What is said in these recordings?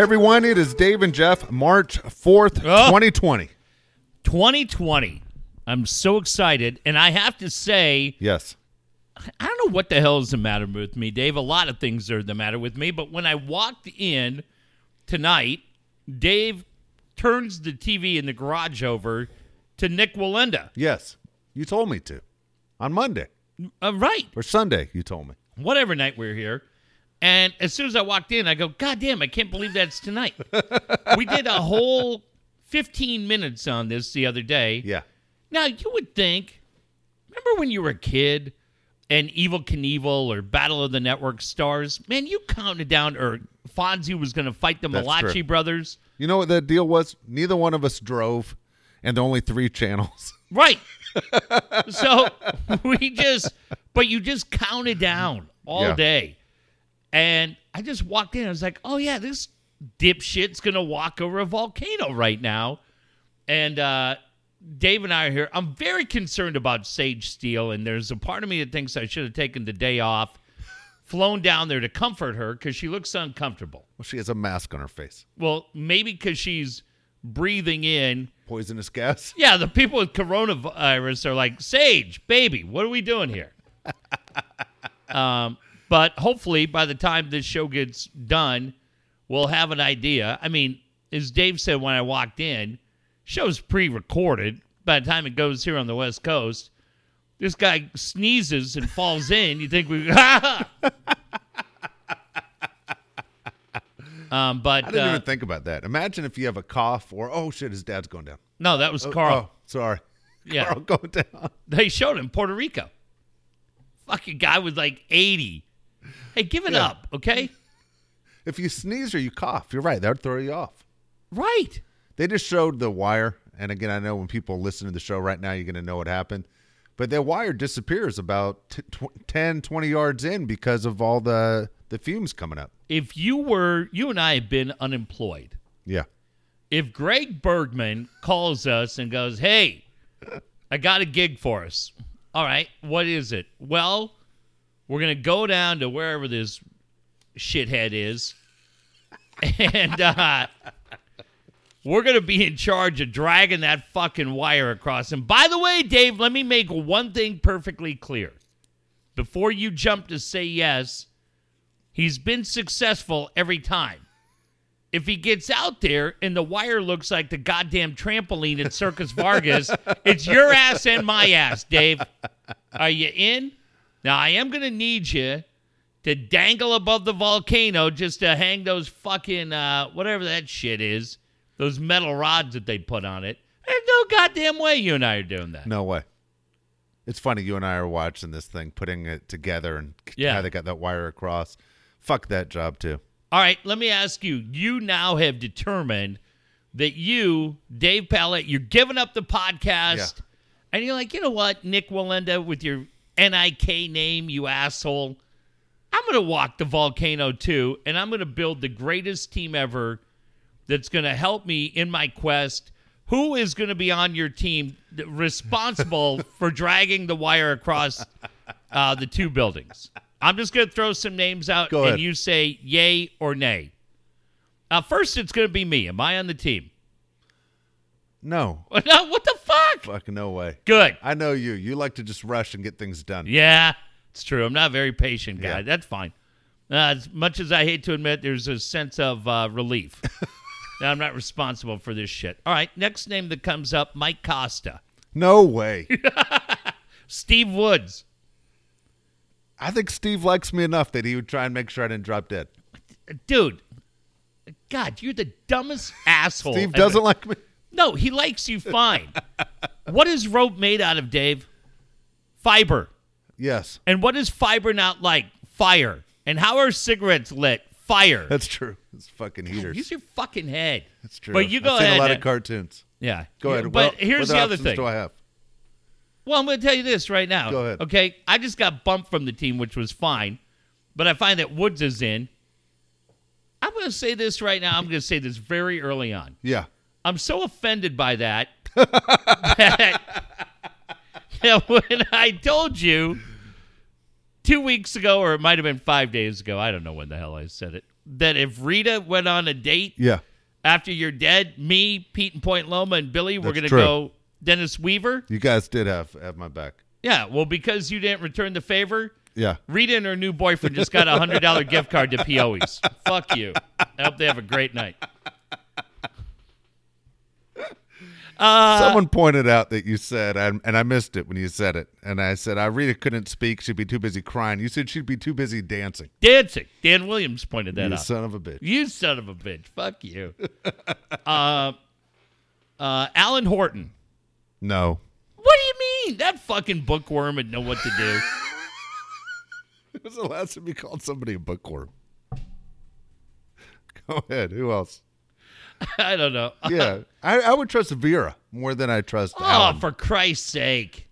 everyone, it is Dave and Jeff, March 4th, Oh. 2020. 2020. I'm so excited. And I have to say, Yes. I don't know what the hell is the matter with me, Dave. A lot of things are the matter with me. But when I walked in tonight, Dave turns the TV in the garage over to Nik Wallenda. Yes. You told me to. On Monday Uh, right. or Sunday, you told me. whatever night we are here. And as soon as I walked in, I go, God damn, I can't believe that's tonight. we did a whole 15 minutes on this the other day. Yeah. Now, you would think, remember when you were a kid and Evel Knievel or Battle of the Network stars? Man, you counted down, or Fonzie was going to fight the That's Malachi true. brothers. You know what the deal was? Neither one of us drove, and only three channels. Right. so we just, but you just counted down all Yeah. day. And I just walked in. I was like, oh, yeah, this dipshit's going to walk over a volcano right now. And uh, Dave and I are here. I'm very concerned about Sage Steele. And there's a part of me that thinks I should have taken the day off, flown down there to comfort her because she looks uncomfortable. Well, she has a mask on her face. Well, maybe because she's breathing in Poisonous gas. yeah, the people with coronavirus are like, Sage, baby, what are we doing here? um, but hopefully, by the time this show gets done, we'll have an idea. I mean, as Dave said when I walked in, show's pre-recorded. By the time it goes here on the West Coast, this guy sneezes and falls in. You think we? um, but I didn't uh, even think about that. Imagine if you have a cough or, oh shit, his dad's going down. no, that was Oh, Carl. Oh, sorry. Yeah. Carl going down. They showed him Puerto Rico. Fucking guy was like 80. Hey, give it Yeah. up, okay? If you sneeze or you cough, you're right. That would throw you off. Right. They just showed the wire. And again, I know when people listen to the show right now, you're going to know what happened. But that wire disappears about t- tw- 10, 20 yards in because of all the, the fumes coming up. If you were, you and I have been unemployed. Yeah. If Greg Bergman calls us and goes, hey, I got a gig for us. All right, what is it? Well, we're to go down to wherever this shithead is. And uh, we're to be in charge of dragging that fucking wire across. And by the way, Dave, let me make one thing perfectly clear. Before you jump to say yes, he's been successful every time. If he gets out there and the wire looks like the goddamn trampoline at Circus Vargas, it's your ass and my ass, Dave. Are you in? Now, I am going to need you to dangle above the volcano just to hang those fucking, uh, whatever that shit is, those metal rods that they put on it. There's no goddamn way you and I are doing that. No way. It's funny. You and I are watching this thing, putting it together, and Yeah. how they got that wire across. Fuck that job, too. All right, let me ask you. You now have determined that you, Dave Pallett, you're giving up the podcast, Yeah. and you're like, you know what, Nik Wallenda, with your NIK name, you asshole, I'm going to walk the volcano too, and I'm going to build the greatest team ever that's going to help me in my quest. Who is going to be on your team responsible for dragging the wire across uh, the two buildings? I'm just going to throw some names out, and you say yay or nay. Uh, first, it's going to be me. Am I on the team? No. No, what the fuck? Fucking no way. Good. I know you. You like to just rush and get things done. Yeah, it's true. I'm not a very patient guy. Yeah. That's fine. Uh, as much as I hate to admit, there's a sense of uh, relief. now I'm not responsible for this shit. All right, next name that comes up Mike Costa, No way. Steve Woods. I think Steve likes me enough that he would try and make sure I didn't drop dead. Dude, God, you're the dumbest asshole. Steve doesn't like me. No, he likes you fine. what is rope made out of, Dave? Fiber. Yes, And what is fiber not like? Fire. And how are cigarettes lit? Fire. that's true. It's fucking heaters. Use your fucking head. That's true. But you go I've seen a lot of cartoons. yeah. Go ahead. But Well, here's what the other thing. Do I have? Well, I'm going to tell you this right now. Go ahead. Okay. I just got bumped from the team, which was fine. But I find that Woods is in. I'm going to say this right now. I'm going to say this very early on. Yeah. I'm so offended by that that, that when I told you two weeks ago, or it might have been five days ago, I don't know when the hell I said it, that if Rita went on a date Yeah. after you're dead, me, Pete and Point Loma, and Billy, we're going to go Dennis Weaver? You guys did have have my back. Yeah, well, because you didn't return the favor, Yeah. Rita and her new boyfriend just got a hundred dollar gift card to POE's. Fuck you. I hope they have a great night. Uh, Someone pointed out that you said, and and I missed it when you said it. And I said, I really couldn't speak. She'd be too busy crying. You said she'd be too busy dancing. dancing. Dan Williams pointed that you out. son of a bitch. You son of a bitch. Fuck you. uh, uh, Alan Horton. No. What do you mean? That fucking bookworm would know what to do. It was the last time you called somebody a bookworm. Go ahead. Who else? I don't know. Yeah. I, I would trust Vera more than I trust Oh, Alan. for Christ's sake.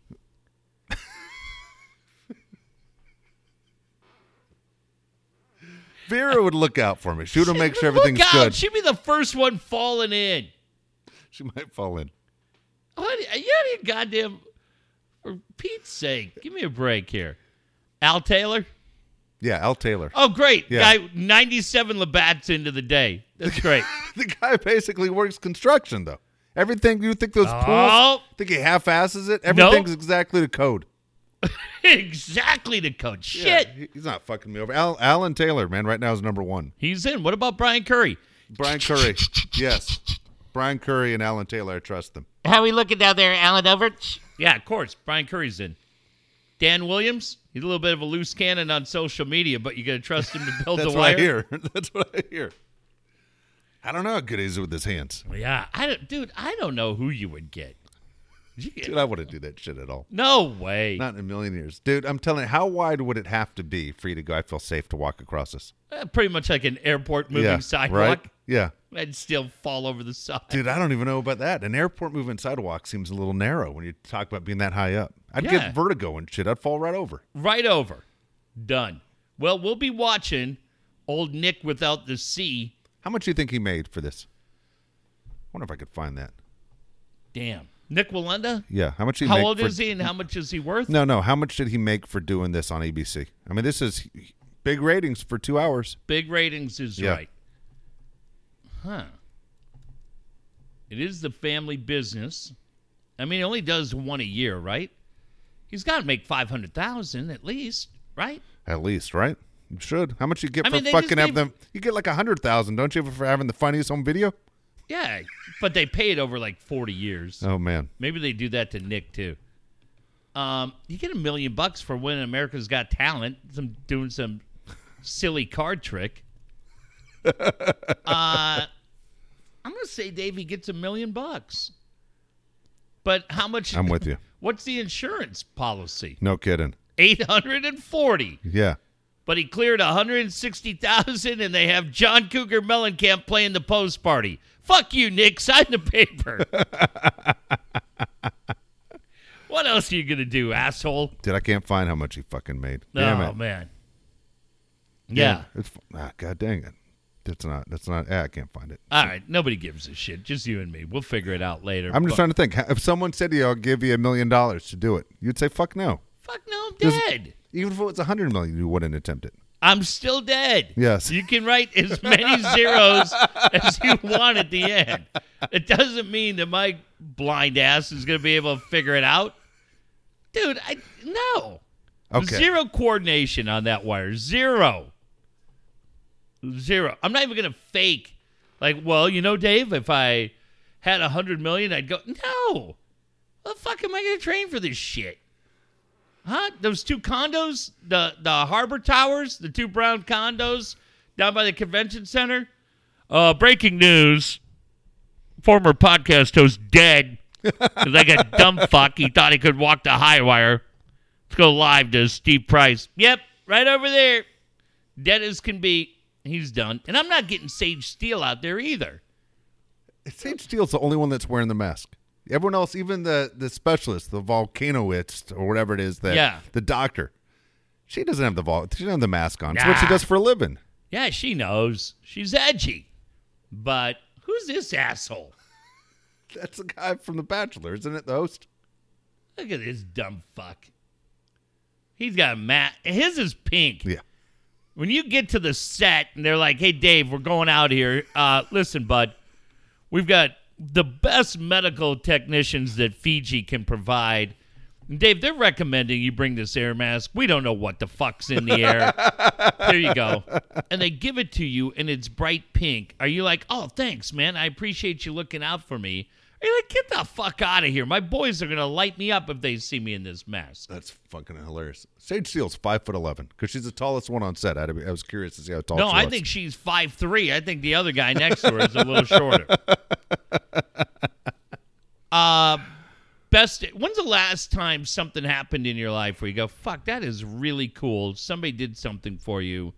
Vera would look out for me. She would make sure everything's out. good. She'd be the first one falling in. She might fall in. What? Uh, you you goddamn. For Pete's sake, give me a break here. Al Taylor? Yeah, Al Taylor. Oh, great. Yeah. Guy, 97 Labatts into the day. That's great. the guy basically works construction, though. Everything you think those pools, Oh. think he half-asses it. Everything's exactly the code. exactly the code. Shit. Yeah, he's not fucking me over. Al, Alan Taylor, man, right now is number one. He's in. What about Brian Curry? Brian Curry, yes. Brian Curry and Alan Taylor, I trust them. How we looking down there, Alan Overts? Yeah, of course. Brian Curry's in. Dan Williams, he's a little bit of a loose cannon on social media, but you got to trust him to build That's the what wire. I hear. That's what I hear. I don't know how good he is with his hands. Yeah, I don't, dude. I don't know who you would get. You get- Dude, I wouldn't do that shit at all. no way. Not in a million years. Dude, I'm telling you, how wide would it have to be for you to go, I feel safe to walk across this? Uh, pretty much like an airport moving yeah, sidewalk. Right? Yeah. I'd still fall over the side. Dude, I don't even know about that. An airport moving sidewalk seems a little narrow when you talk about being that high up. I'd Yeah. get vertigo and shit. I'd fall right over. Right over. Done. Well, we'll be watching old Nick without the C. How much do you think he made for this? I wonder if I could find that. Damn. Nik Wallenda? Yeah. How much he How old for, is he and how much is he worth? No, no. How much did he make for doing this on ABC? I mean, this is big ratings for two hours. Big ratings is Yeah. right. Huh. It is the family business. I mean, he only does one a year, right? He's got to make 500,000 at least, right? At least, right? You should. How much you get I for mean, they just fucking have them? You get like a hundred thousand, don't you, for having the funniest home video? Yeah, but they pay it over like 40 years. Oh man, Maybe they do that to Nick too. Um, you get a million bucks for winning America's Got Talent, some doing some silly card trick. uh, I'm gonna say Davey gets a million bucks. But how much? I'm with you. What's the insurance policy? No kidding. Eight hundred and forty. Yeah. But he cleared 160,000 and they have John Cougar Mellencamp playing the post party. Fuck you, Nick. Sign the paper. what else are you going to do, asshole? Dude, I can't find how much he fucking made. Oh, Damn it. man. Yeah. It's ah, god dang it. That's not. That's not. Ah, I can't find it. All right. Nobody gives a shit. Just you and me. We'll figure it out later. I'm just But- trying to think. If someone said to you, "I'll give you a million dollars to do it," you'd say, "Fuck no." Fuck no, I'm Just- dead. Even if it was a hundred million, you wouldn't attempt it. I'm still dead. Yes. You can write as many zeros as you want at the end. It doesn't mean that my blind ass is going to be able to figure it out. Dude, I no. Okay. Zero coordination on that wire. Zero. Zero. I'm not even going to fake like, well, you know, Dave, if I had a 100 million, I'd go, "No. What the fuck am I going to train for this shit?" Huh? Those two condos, the the Harbor Towers, the two brown condos down by the convention center. Uh, breaking news: former podcast host dead because like a dumb fuck, he thought he could walk the high wire. Let's go live to Steve Price. Yep, right over there. Dead as can be. He's done, and I'm not getting Sage Steele out there either. Sage Steele's the only one that's wearing the mask. Everyone else, even the the specialist, the volcanoist or whatever it is, that Yeah. the doctor, she doesn't have the vol. She doesn't have the mask on. It's what she does for a living. Yeah, she knows. She's edgy. But who's this asshole? That's the guy from The Bachelor, isn't it? The host. Look at this dumb fuck. He's got a mat. His is pink. Yeah. when you get to the set and they're like, "Hey, Dave, we're going out here. Uh, listen, bud, we've got the best medical technicians that Fiji can provide." Dave, they're recommending you bring this air mask. We don't know what the fuck's in the air. there you go. And they give it to you, and it's bright pink. Are you like, "Oh, thanks, man. I appreciate you looking out for me." Are like, "Get the fuck out of here. My boys are gonna light me up if they see me in this mask." That's fucking hilarious. Sage Steele's five foot eleven because she's the tallest one on set. I, I was curious to see how tall. No, she I was. think she's five three. I think the other guy next to her is a little shorter. Uh best when's the last time something happened in your life where you go, fuck, that is really cool. Somebody did something for you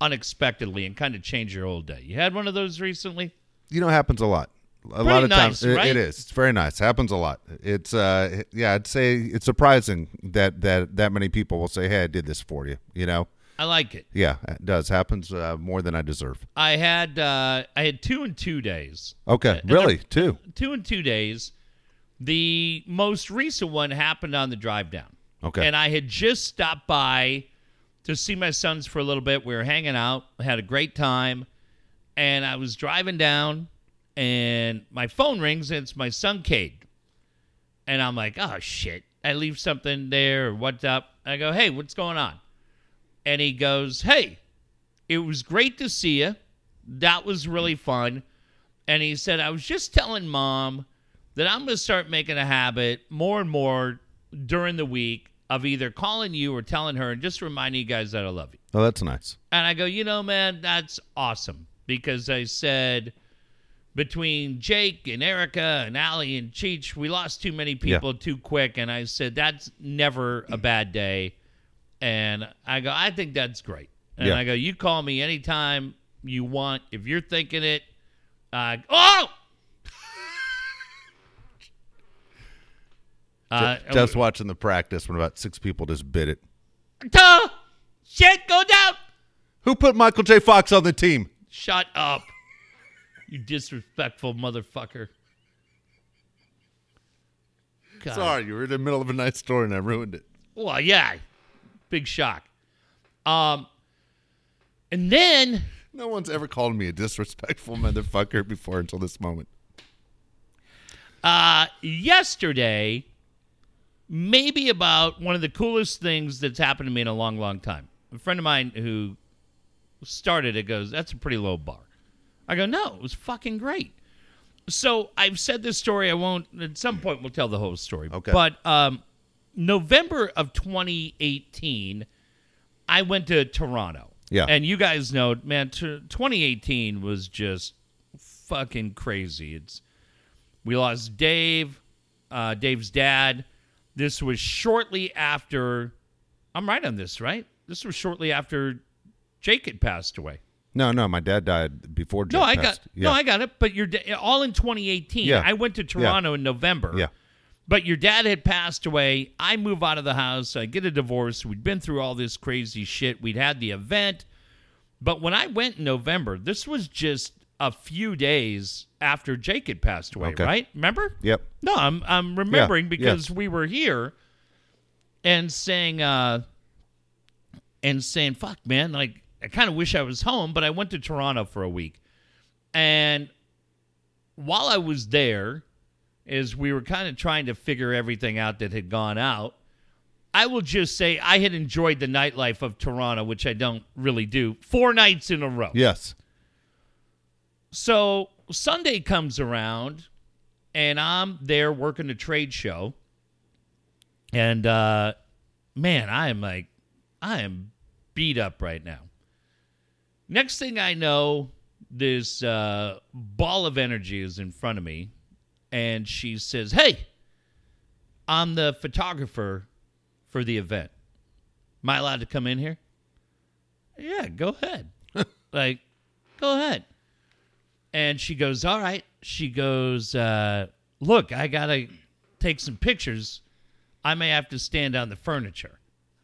unexpectedly and kind of changed your whole day. You had one of those recently? you know, it happens a lot. A lot of nice, times, it- right? it is. It's very nice. happens a lot. It's uh, yeah, I'd say it's surprising that that that many people will say, "Hey, I did this for you." You know, I like it. yeah, it does happens uh, more than I deserve. I had uh I had two and two days. Okay, and really, 2. Two and two days. The most recent one happened on the drive down. Okay, And I had just stopped by to see my sons for a little bit. We were hanging out, had a great time, and I was driving down, and my phone rings, and it's my son Cade. And I'm like, oh shit! I leave something there, or what's up? I go, hey, what's going on? And he goes, hey, it was great to see you. That was really fun. And he said, I was just telling mom that I'm going to start making a habit more and more during the week of either calling you or telling her and just reminding you guys that I love you. oh, that's nice. And I go, you know, man, that's awesome because I said between Jake and Erica and Allie and Cheech, we lost too many people too quick. And I said, that's never a bad day. And I go, I think that's great. And Yeah. I go, you call me anytime you want. If you're thinking it, uh, oh! Uh, Just watching the practice when about six people just bit it. Duh! Shit, go down! Who put Michael J. Fox on the team? Shut up. You disrespectful motherfucker. God. Sorry, you were in the middle of a nice story and I ruined it. Well, yeah. Big shock. Um and then No one's ever called me a disrespectful motherfucker before until this moment. uh yesterday maybe about one of the coolest things that's happened to me in a long long time. A friend of mine who started it goes, "That's a pretty low bar." I go, "No, it was fucking great." So I've said this story. I won't. At some point, we'll tell the whole story. Okay. But um, November of 2018, I went to Toronto. Yeah. And you guys know, man, t- 2018 was just fucking crazy. It's we lost Dave, uh, Dave's dad. This was shortly after. I'm right on this, right? This was shortly after Jake had passed away. No, no, my dad died before. No, I passed. got Yeah. no, I got it. But your da- all in 2018. Yeah. I went to Toronto in November. Yeah. But your dad had passed away. I move out of the house. I get a divorce. We'd been through all this crazy shit. We'd had the event. But when I went in November, this was just a few days after Jake had passed away, Okay. right? Remember? Yep. No, I'm I'm remembering Yeah, because we were here and saying uh and saying, fuck man, like I kind of wish I was home, but I went to Toronto for a week. And while I was there, as we were kind of trying to figure everything out that had gone out, I will just say I had enjoyed the nightlife of Toronto, which I don't really do, four nights in a row. Yes. So Sunday comes around, and I'm there working a trade show. And uh, man, I am like, I am beat up right now. Next thing I know, this uh, ball of energy is in front of me, and she says, "Hey, I'm the photographer for the event. Am I allowed to come in here?" Yeah, go ahead. like, go ahead. And she goes, All right. She goes, uh, Look, I got to take some pictures. I may have to stand on the furniture.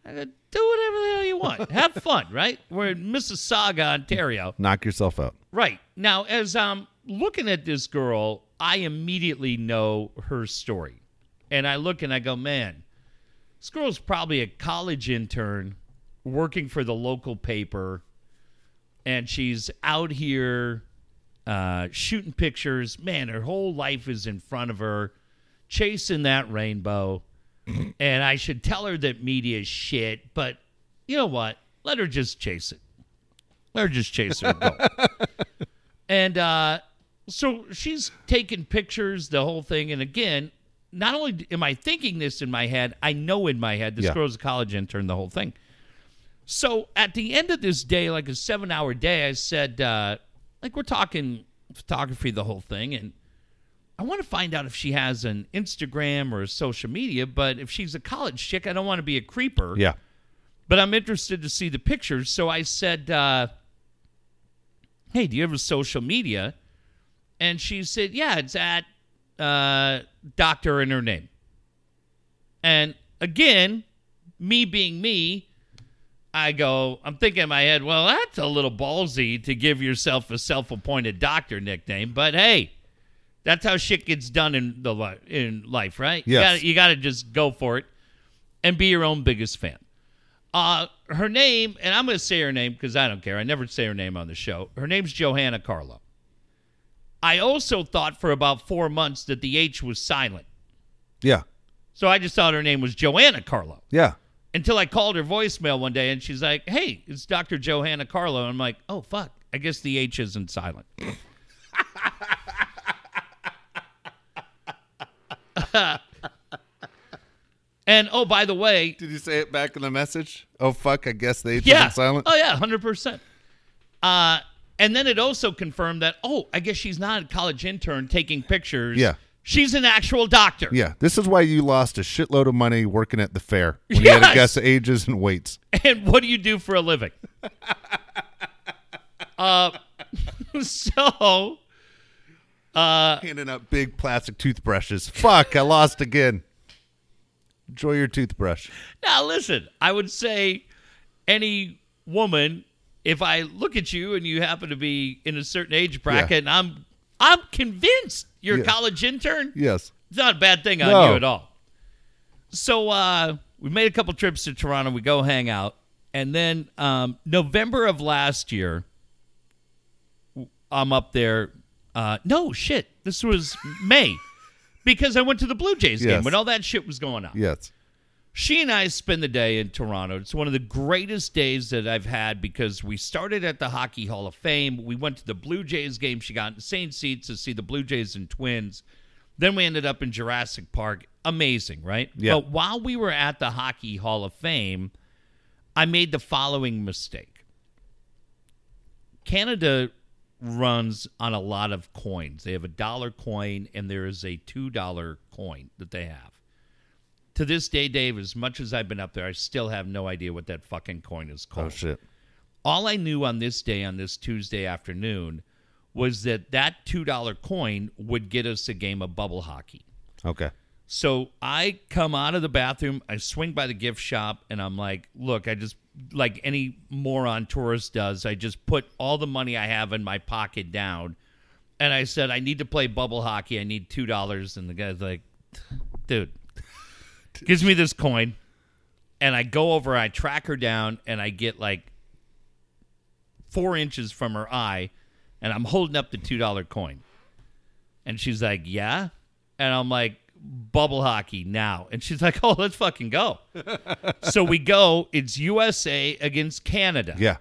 I go, Do whatever the hell you want. Have fun, right? We're in Mississauga, Ontario. Knock yourself out. Right. Now, as I'm looking at this girl, I immediately know her story. And I look and I go, Man, this girl's probably a college intern working for the local paper, and she's out here uh, shooting pictures. Man, her whole life is in front of her, chasing that rainbow. and I should tell her that media is shit, but you know what? Let her just chase it. Let her just chase her and uh, so she's taking pictures, the whole thing. And again, not only am I thinking this in my head, I know in my head this Yeah. girl's a college intern, the whole thing. So at the end of this day, like a seven hour day, I said, uh, like, we're talking photography, the whole thing. And I want to find out if she has an Instagram or a social media. But if she's a college chick, I don't want to be a creeper Yeah. But I'm interested to see the pictures. So I said, uh, "Hey, do you have a social media?" And she said, "Yeah, it's at uh, Doctor in her name." And again, me being me, I go, I'm thinking in my head, well, that's a little ballsy to give yourself a self-appointed doctor nickname, but hey, that's how shit gets done in the li- in life, right? Yes. You gotta, you got to just go for it and be your own biggest fan. Uh, her name, and I'm going to say her name because I don't care. I never say her name on the show. Her name's Johanna Carlo. I also thought for about four months that the H was silent. Yeah. So I just thought her name was Joanna Carlo Yeah. until I called her voicemail one day and she's like, hey, it's Dr. Johanna Carlo. And I'm like, oh, fuck. I guess the H isn't silent. and oh, by the way, Did you say it back in the message? Oh fuck! I guess the H yeah. silent. Oh yeah, hundred percent. Uh, and then it also confirmed that oh, I guess she's not a college intern taking pictures. Yeah. she's an actual doctor. Yeah, this is why you lost a shitload of money working at the fair when you had to guess ages and weights. And what do you do for a living? uh, so Handing out big plastic toothbrushes. Fuck! I lost again. Enjoy your toothbrush. now listen, I would say any woman, if I look at you and you happen to be in a certain age bracket, Yeah. and I'm I'm convinced you're a college intern. Yes. It's not a bad thing on No. you at all. So uh, we made a couple trips to Toronto. We go hang out, and then um, November of last year, I'm up there. Uh, no shit, this was May because I went to the Blue Jays game when all that shit was going on. Yes. She and I spend the day in Toronto. It's one of the greatest days that I've had because we started at the Hockey Hall of Fame. We went to the Blue Jays game. She got insane seats to see the Blue Jays and Twins. Then we ended up in Jurassic Park. Amazing, right? Yeah. But while we were at the Hockey Hall of Fame, I made the following mistake. Canada runs on a lot of coins. They have a dollar coin and there is a $2 coin that they have. To this day, Dave, as much as I've been up there, I still have no idea what that fucking coin is called. Oh shit. All I knew on this day, on this Tuesday afternoon, was that that $2 coin would get us a game of bubble hockey. Okay. So I come out of the bathroom, I swing by the gift shop, and I'm like, look, I just, like any moron tourist does, I just put all the money I have in my pocket down. And I said, I need to play bubble hockey. I need $2. And the guy's like, dude, gives me this coin. And I go over, I track her down, and I get like four inches from her eye, and I'm holding up the $2 coin. And she's like, Yeah. And I'm like, Bubble hockey now. And she's like, Oh, let's fucking go. so we go. It's USA against Canada. Yeah.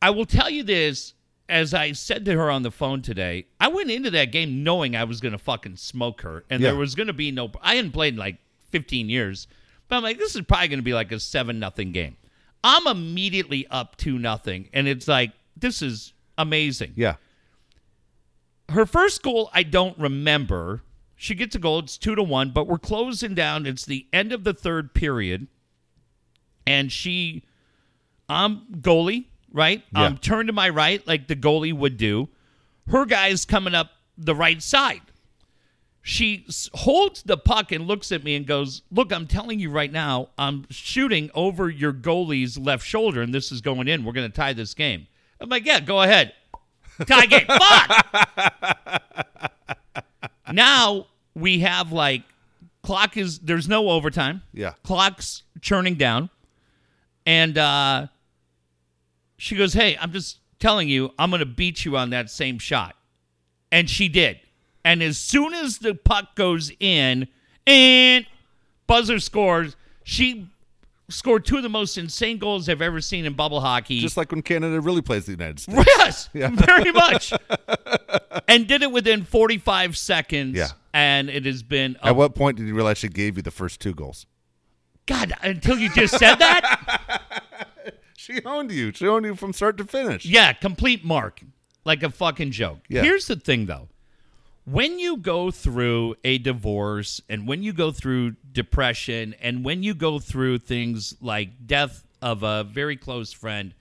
I will tell you this. As I said to her on the phone today, I went into that game knowing I was going to fucking smoke her, and Yeah. there was going to be no. I hadn't played in like 15 years, but I'm like, this is probably going to be like a seven nothing game. I'm immediately up two nothing, and it's like this is amazing Yeah. her first goal I don't remember. She gets a goal. It's two to one, but we're closing down. It's the end of the third period, and she, I'm goalie, right? Yeah. Um, I'm turned to my right like the goalie would do. Her guy's coming up the right side. She holds the puck and looks at me and goes, "Look, I'm telling you right now, I'm shooting over your goalie's left shoulder, and this is going in. We're going to tie this game." I'm like, "Yeah, go ahead." Tie game. Fuck. Now we have like clock is there's no overtime. Yeah. Clock's churning down. And uh, she goes, Hey, I'm just telling you, I'm going to beat you on that same shot. And she did. And as soon as the puck goes in and buzzer scores, she scored two of the most insane goals I've ever seen in bubble hockey. Just like when Canada really plays the United States. Yes, very much. and did it within 45 seconds. Yeah. And it has been, At what point did you realize she gave you the first two goals? God, until you just said that? She owned you. She owned you from start to finish. yeah, complete mark. Like a fucking joke. Yeah. Here's the thing, though. When you go through a divorce and when you go through depression and when you go through things like death of a very close friend,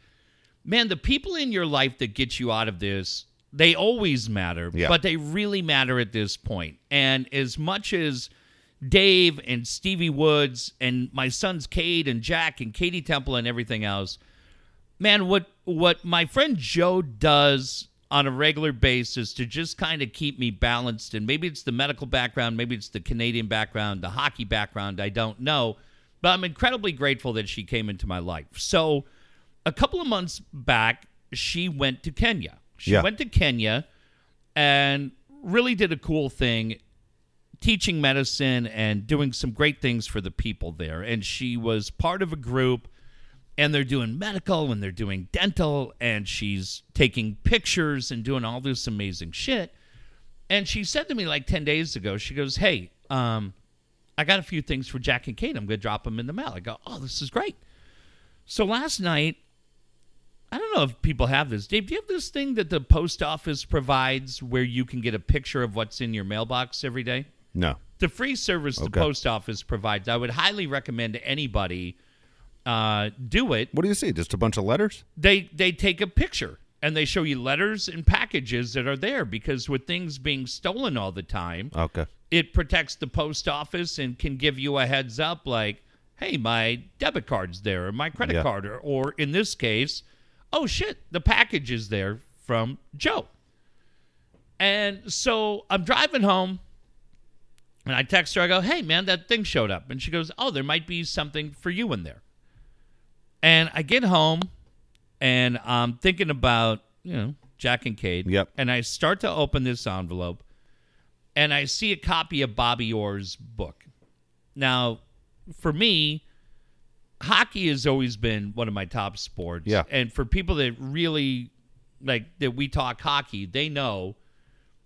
man, the people in your life that get you out of this, they always matter, Yeah. but they really matter at this point. And as much as Dave and Stevie Woods and my sons Cade and Jack and Katie Temple and everything else, man, what what my friend Joe does on a regular basis to just kind of keep me balanced, and maybe it's the medical background, maybe it's the Canadian background, the hockey background, I don't know, but I'm incredibly grateful that she came into my life. So, a couple of months back, she went to Kenya. She Yeah. went to Kenya and really did a cool thing teaching medicine and doing some great things for the people there. And she was part of a group, and they're doing medical and they're doing dental, and she's taking pictures and doing all this amazing shit. And she said to me like 10 days ago, she goes, Hey, um, I got a few things for Jack and Kate. I'm going to drop them in the mail. I go, Oh, this is great. So last night, I don't know if people have this. Dave, do you have this thing that the post office provides where you can get a picture of what's in your mailbox every day? No. the free service the post office provides. I would highly recommend to anybody uh, do it. What do you see? Just a bunch of letters? They they take a picture and they show you letters and packages that are there because with things being stolen all the time, Okay. it protects the post office and can give you a heads up like, hey, my debit card's there or my credit Yeah. card or, or in this case, oh shit, the package is there from Joe. And so I'm driving home and I text her, I go, hey man, that thing showed up. And she goes, Oh, there might be something for you in there. And I get home and I'm thinking about, you know, Jack and Cade. Yep. And I start to open this envelope and I see a copy of Bobby Orr's book. Now, for me, hockey has always been one of my top sports. Yeah. And for people that really like that we talk hockey, they know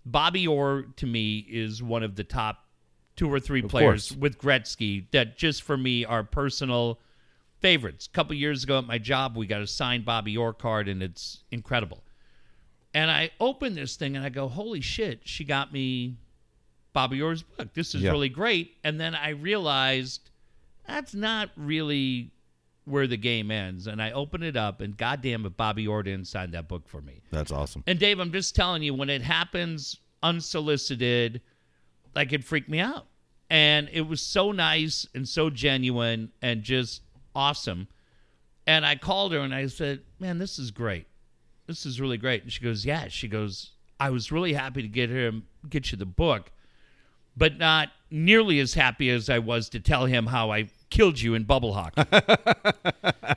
Bobby Orr to me is one of the top two or three players course. with Gretzky that just for me are personal favorites. A couple years ago at my job, we got a signed Bobby Orr card, and it's incredible. And I open this thing and I go, "Holy shit!" She got me Bobby Orr's book. This is Yeah. really great. And then I realized that's not really where the game ends. And I open it up, and goddamn if Bobby Orr didn't sign that book for me. That's awesome. And Dave, I'm just telling you, when it happens unsolicited, like it freaked me out. And it was so nice and so genuine and just awesome. And I called her and I said, Man, this is great. This is really great. And she goes, Yeah. She goes, I was really happy to get him get you the book, but not nearly as happy as I was to tell him how I killed you in bubble hockey.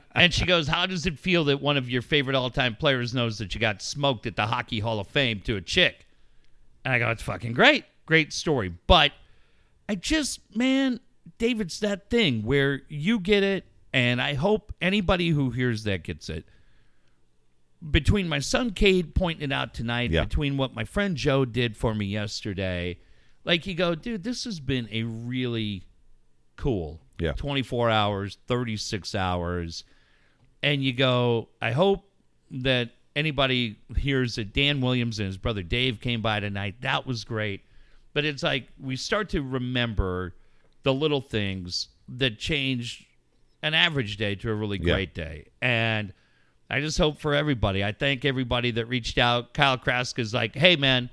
and she goes, How does it feel that one of your favorite all time players knows that you got smoked at the Hockey Hall of Fame to a chick? And I go, It's fucking great. Great story. But I just, man, David's that thing where you get it, and I hope anybody who hears that gets it. Between my son Cade pointing it out tonight, Yeah. between what my friend Joe did for me yesterday, like you go, dude, this has been a really cool Yeah. 24 hours, 36 hours. And you go, I hope that anybody hears that Dan Williams and his brother Dave came by tonight. That was great. But it's like we start to remember the little things that change an average day to a really Yeah. great day. And I just hope for everybody. I thank everybody that reached out. Kyle Krask is like, hey, man,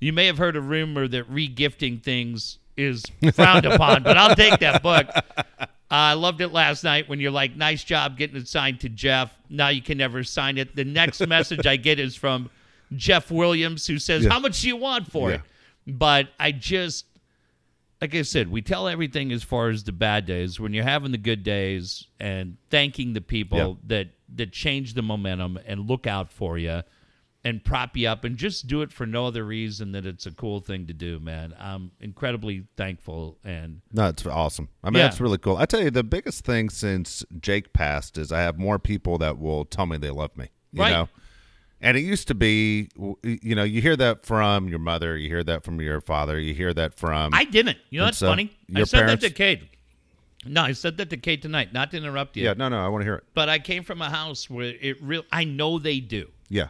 you may have heard a rumor that regifting things is frowned upon, but I'll take that book. I loved it last night when you're like, nice job getting it signed to Jeff. Now you can never sign it. The next message I get is from Jeff Williams, who says, Yeah. How much do you want for Yeah. it? But I just, like I said, we tell everything as far as the bad days. When you're having the good days and thanking the people Yeah. that that change the momentum and look out for you and prop you up and just do it for no other reason that it's a cool thing to do, man. I'm incredibly thankful and No, it's awesome. I mean, Yeah. that's really cool. I tell you, the biggest thing since Jake passed is I have more people that will tell me they love me. You Right. know? And it used to be, you know, you hear that from your mother, you hear that from your father, you hear that from. I didn't. You know that's so, funny? I said parents- that to Kate. No, I said that to Kate tonight, not to interrupt you. yeah, no, no, I want to hear it. But I came from a house where it real I know they do. Yeah.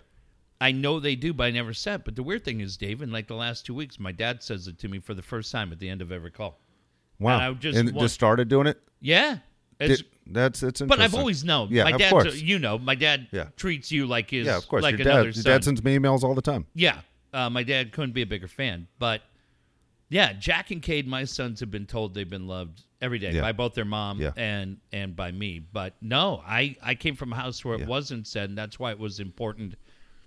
I know they do, but I never said. But the weird thing is, Dave, in like the last two weeks, my dad says it to me for the first time at the end of every call. Wow. And I just and want- just started doing it? Yeah. It's, Did- that's it's interesting. but I've always known. Yeah, my of dad, course. you know, my dad Yeah. treats you like his, Yeah, of course. like your another dad, your dad sends me emails all the time. Yeah, uh, my dad couldn't be a bigger fan. But yeah, Jack and Cade, my sons have been told they've been loved every day Yeah. by both their mom Yeah. and and by me. But no, I I came from a house where it wasn't said, and that's why it was important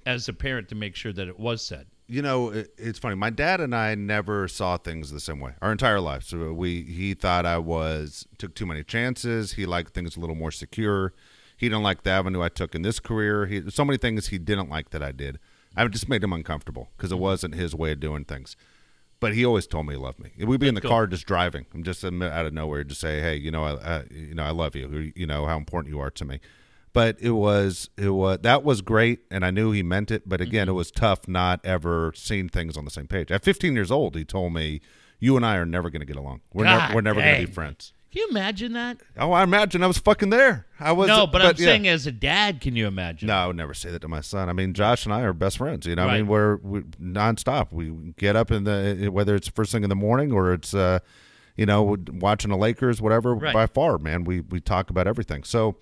as a parent to make sure that it was said. You know it, it's funny. My dad and i never saw things the same way our entire life so we he thought i was took too many chances. He liked things a little more secure. He didn't like the avenue i took in this career. He so many things he didn't like that i did. I just made him uncomfortable because it mm-hmm. wasn't his way of doing things. But he always told me he loved me. We'd be in the cool. car just driving. I'm just out of nowhere just say hey you know I, I you know i love you. You know how important you are to me but it was it was that was great and i knew he meant it but again Mm-hmm. it was tough not ever seeing things on the same page at 15 years old he told me you and i are never going to get along we're, God never we're never going to be friends Can you imagine that? oh i imagine i was fucking there i was no, but, I'm yeah. saying as a dad, can you imagine? no, I would never say that to my son. I mean, Josh and I are best friends. You know, I mean, we're we, nonstop. We get up in the whether it's first thing in the morning or it's uh, you know watching the Lakers, whatever. Right. By far, man, we we talk about everything. So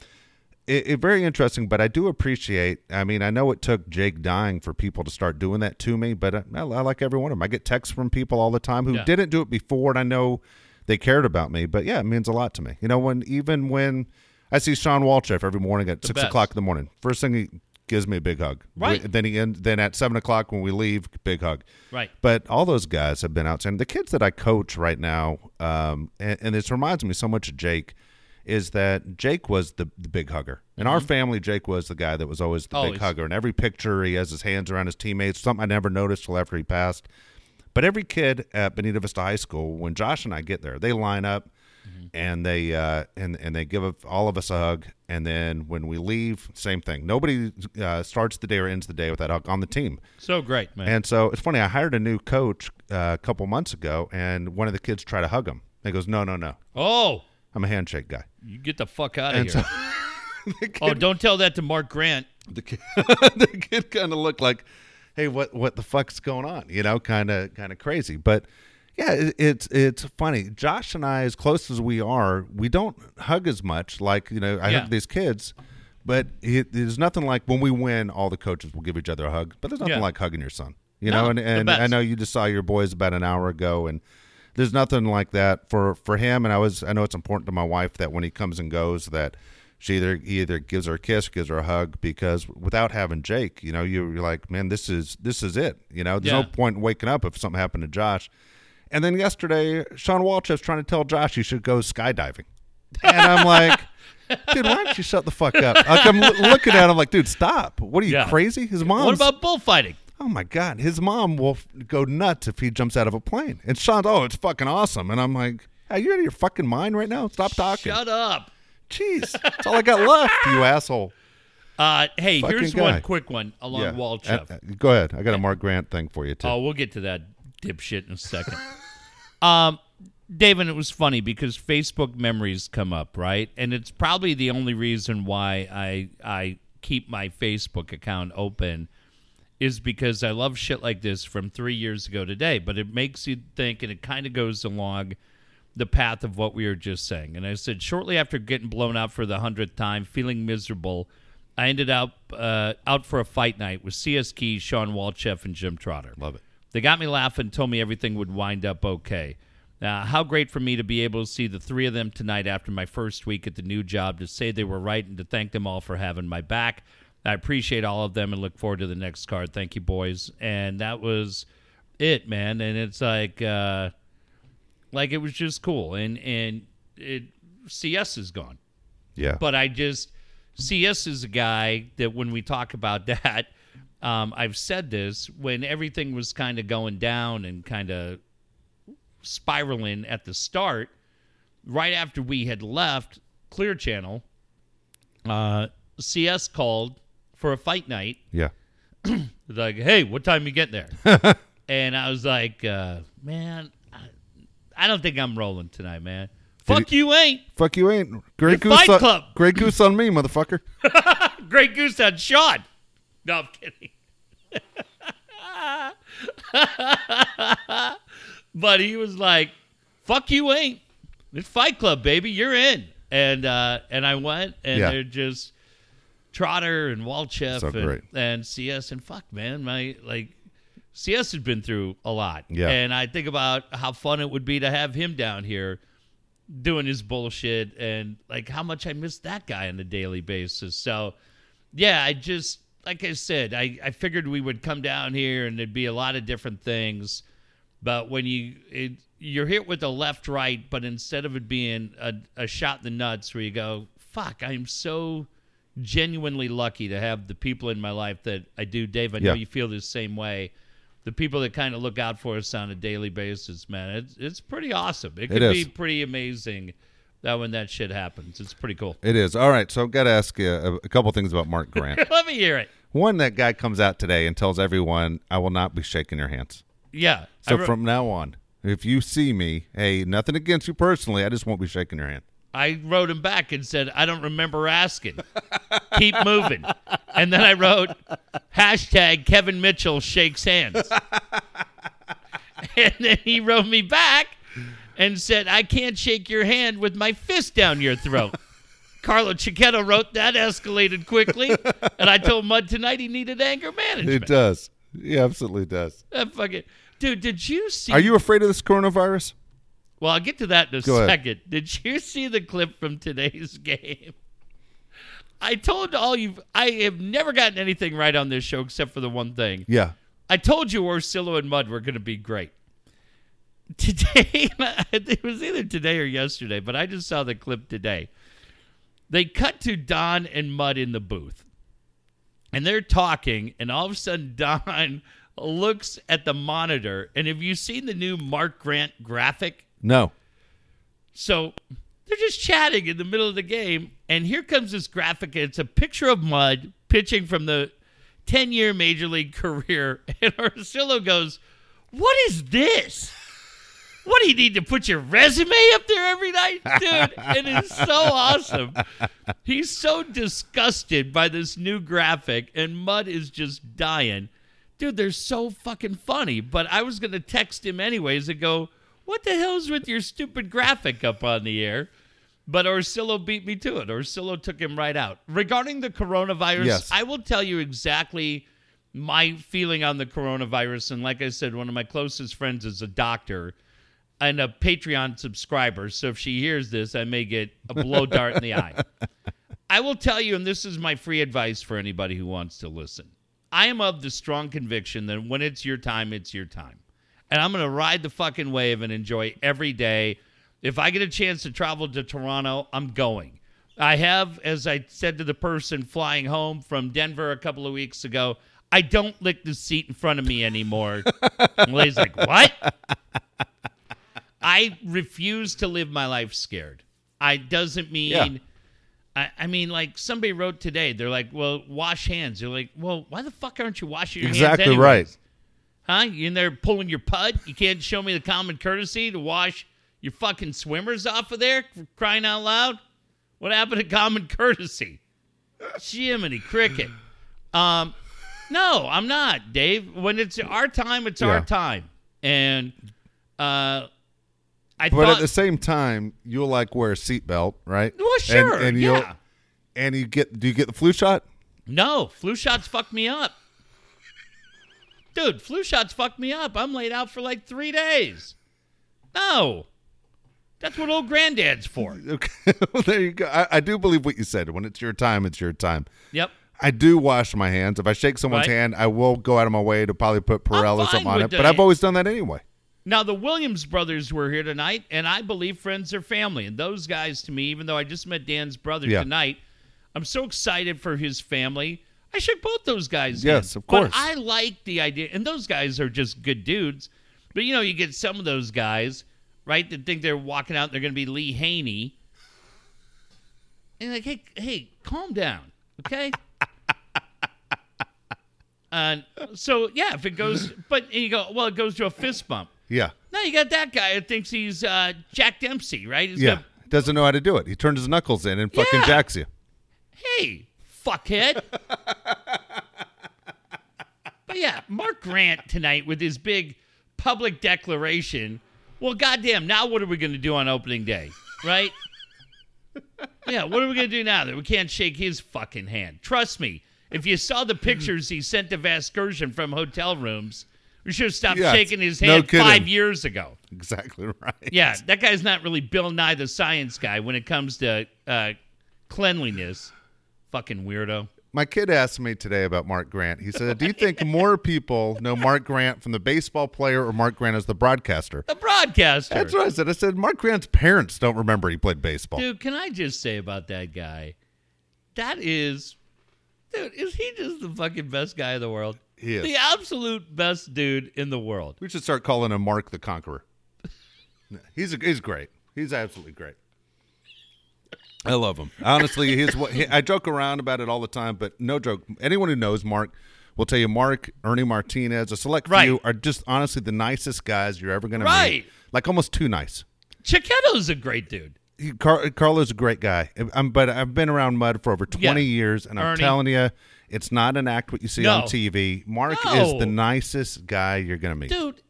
it, it very interesting. But I do appreciate. I mean, I know it took Jake dying for people to start doing that to me, but I, I like every one of them. I get texts from people all the time who Yeah. didn't do it before, and I know they cared about me. But yeah, it means a lot to me. You know, when even when I see Sean Walchef every morning at six best. o'clock in the morning, first thing he gives me a big hug. Right. We- then he end, then at seven o'clock when we leave, big hug. Right. But all those guys have been outstanding. The kids that I coach right now, um, and, and this reminds me so much of Jake, is that Jake was the, the big hugger. In our family, Jake was the guy that was always the Always. big hugger. In every picture, he has his hands around his teammates, something I never noticed till after he passed. But every kid at Bonita Vista High School, when Josh and I get there, they line up and they uh, and and they give all of us a hug. And then when we leave, same thing. Nobody uh, starts the day or ends the day with that hug on the team. So great, man. And so it's funny. I hired a new coach uh, a couple months ago, and one of the kids tried to hug him. He goes, "No, no, no. oh, I'm a handshake guy." you get the fuck out of And here. so kid, oh, don't tell that to Mark Grant. the kid, the kid kind of looked like, "Hey, what what the fuck's going on?" You know, kind of kind of crazy. But yeah, it, it's it's funny. Josh and I, as close as we are, we don't hug as much. Like you know, I Yeah. hug these kids. But it, there's nothing like when we win, all the coaches will give each other a hug. But there's nothing Yeah. like hugging your son, you No, know. And, and I know you just saw your boys about an hour ago, and there's nothing like that for for him. And I was I know it's important to my wife that when he comes and goes that she either he either gives her a kiss gives her a hug because without having Jake, you know, you- you're like, man, this is this is it. You know, there's Yeah. no point in waking up if something happened to Josh. And then yesterday, Sean Walchef's trying to tell Josh he should go skydiving, and I'm like. Dude, why don't you shut the fuck up? Like, I'm loo- looking at him like, dude, stop. What are you Yeah. crazy? His mom. What about bullfighting? Oh my god, his mom will f- go nuts if he jumps out of a plane. And Sean's, oh, it's fucking awesome. And I'm like, hey, you out of your fucking mind right now? Stop talking. Shut up. Jeez, that's all I got left, you asshole. Uh, hey, Fucking here's guy. one quick one along Yeah. Uh, uh, go ahead. I got a Mark Grant thing for you too. Oh, we'll get to that dipshit in a second. um, David, it was funny because Facebook memories come up, right? And it's probably the only reason why I I keep my Facebook account open is because I love shit like this from three years ago today. But it makes you think, and it kind of goes along the path of what we were just saying. And I said, shortly after getting blown out for the hundredth time, feeling miserable, I ended up uh, out for a fight night with CS Key, Sean Walchef, and Jim Trotter. Love it. They got me laughing, told me everything would wind up okay. Uh, how great for me to be able to see the three of them tonight after my first week at the new job to say they were right and to thank them all for having my back. I appreciate all of them and look forward to the next card. Thank you, boys. And that was it, man. And it's like, uh, Like it was just cool, and and it CS is gone. Yeah. But I just CS is a guy that when we talk about that, um, I've said this when everything was kind of going down and kind of spiraling at the start. Right after we had left Clear Channel, uh, CS called for a fight night. yeah. Like, hey, what time you get there? and I was like, uh, man, I, I don't think I'm rolling tonight, man. Fuck you, ain't. Fuck you ain't. Great goose Fight on, Club. Great goose on me, motherfucker. Great Goose on Sean. No, I'm kidding. but he was like, "Fuck you, ain't it's Fight Club, baby. You're in." And uh, and I went, and Yeah. they're just Trotter and Walchef So and, and CS and fuck, man, my like CS has been through a lot. Yeah. and I think about how fun it would be to have him down here doing his bullshit and like how much I miss that guy on a daily basis. So yeah, I just like I said, I, I figured we would come down here and there'd be a lot of different things. But when you it, you're hit with a left right, but instead of it being a, a shot in the nuts where you go, fuck, I'm so genuinely lucky to have the people in my life that I do, Dave. I know you feel the same way. The people that kind of look out for us on a daily basis, man, it's it's pretty awesome. It could is. be pretty amazing that when that shit happens. It's pretty cool. It is. All right. So I've got to ask you a, a couple things about Mark Grant. Let me hear it. One, that guy comes out today and tells everyone, I will not be shaking your hands. Yeah. So wrote- from now on, if you see me, hey, nothing against you personally, I just won't be shaking your hand. I wrote him back and said, I don't remember asking. Keep moving. And then I wrote, hashtag Kevin Mitchell shakes hands. and then he wrote me back and said, I can't shake your hand with my fist down your throat. Carlo Chiquetto wrote that, escalated quickly. And I told Mud tonight he needed anger management. It does. He absolutely does. Uh, that fucking, dude, did you see? Are you afraid of this coronavirus? Well, I'll get to that in a Go ahead. second. Did you see the clip from today's game? I told all you, I have never gotten anything right on this show except for the one thing. Yeah. I told you Orsillo and Mud were going to be great. Today, it was either today or yesterday, but I just saw the clip today. They cut to Don and Mud in the booth, and they're talking, and all of a sudden, Don looks at the monitor. And have you seen the new Mark Grant graphic? No. So they're just chatting in the middle of the game, and here comes this graphic. And it's a picture of Mud pitching from the 10 year major league career. And Orsillo goes, What is this? What do you need to put your resume up there every night? Dude, and it is so awesome. He's so disgusted by this new graphic, and Mud is just dying. Dude, they're so fucking funny. But I was going to text him anyways and go, What the hell's with your stupid graphic up on the air? But Orsillo beat me to it. Orsillo took him right out. Regarding the coronavirus, Yes. I will tell you exactly my feeling on the coronavirus. And like I said, one of my closest friends is a doctor and a Patreon subscriber. So if she hears this, I may get a blow dart in the eye. I will tell you, and this is my free advice for anybody who wants to listen. I am of the strong conviction that when it's your time, it's your time. And I'm going to ride the fucking wave and enjoy every day. If I get a chance to travel to Toronto, I'm going. I have, as I said to the person flying home from Denver a couple of weeks ago, I don't lick the seat in front of me anymore. and Lay's like, what? I refuse to live my life scared. I doesn't mean Yeah. I, I mean like somebody wrote today, they're like, Well, wash hands. You're like, Well, why the fuck aren't you washing your Exactly hands? Exactly right. Huh? You in there pulling your pud? You can't show me the common courtesy to wash your fucking swimmers off of there for crying out loud? What happened to common courtesy? Jiminy cricket. Um, no, I'm not, Dave. When it's our time, it's Yeah. our time. And uh, I But thought at the same time, you'll like wear a seatbelt, right? Well, sure, And, and you'll yeah. and you get do you get the flu shot? No, flu shots fucked me up. Dude, flu shots fucked me up. I'm laid out for like three days. No. That's what old granddad's for. Okay, well, there you go. I, I do believe what you said. When it's your time, it's your time. Yep. I do wash my hands. If I shake someone's Right. hand, I will go out of my way to probably put Purell or something on it. But I've always done that anyway. Now, the Williams brothers were here tonight, and I believe friends are family. And those guys, to me, even though I just met Dan's brother Yeah. tonight, I'm so excited for his family. I shook both those guys. Yes, in. of course. But I like the idea, and those guys are just good dudes. But you know, you get some of those guys, right, that think they're walking out, and they're going to be Lee Haney, and like, hey, hey, calm down, okay? And so yeah, if it goes, but and you go, well, it goes to a fist bump. Yeah. Now you got that guy that thinks he's uh, Jack Dempsey, right? He's Yeah. got- Doesn't know how to do it. He turns his knuckles in and fucking Yeah. jacks you. hey, fuckhead. but yeah, Mark Grant tonight with his big public declaration. Well, goddamn, now what are we going to do on opening day, right? yeah, what are we going to do now that we can't shake his fucking hand? Trust me, if you saw the pictures he sent to Vasgersian from hotel rooms, we should have stopped Yes, shaking his hand kidding. five years ago. Exactly right. Yeah, that guy's not really Bill Nye the Science Guy when it comes to uh, cleanliness. Fucking weirdo. My kid asked me today about Mark Grant. He said, "Do you think more people know Mark Grant from the baseball player or Mark Grant as the broadcaster?" The broadcaster. That's what I said. I said Mark Grant's parents don't remember he played baseball. Dude, can I just say about that guy? That is, dude, is he just the fucking best guy in the world? He is. The absolute best dude in the world. We should start calling him Mark the Conqueror. He's a, he's great. He's absolutely great. I love him. Honestly, he's what I joke around about it all the time, but no joke. Anyone who knows Mark will tell you Mark, Ernie Martinez, a select Right. few are just honestly the nicest guys you're ever going to Right. meet. Like almost too nice. Chiquetto's a great dude. He, Car- Carlo's a great guy, I'm, um, but I've been around Mud for over 20 Yeah. years, and I'm Ernie. telling you, it's not an act what you see No. on TV. Mark No. is the nicest guy you're going to meet. Dude,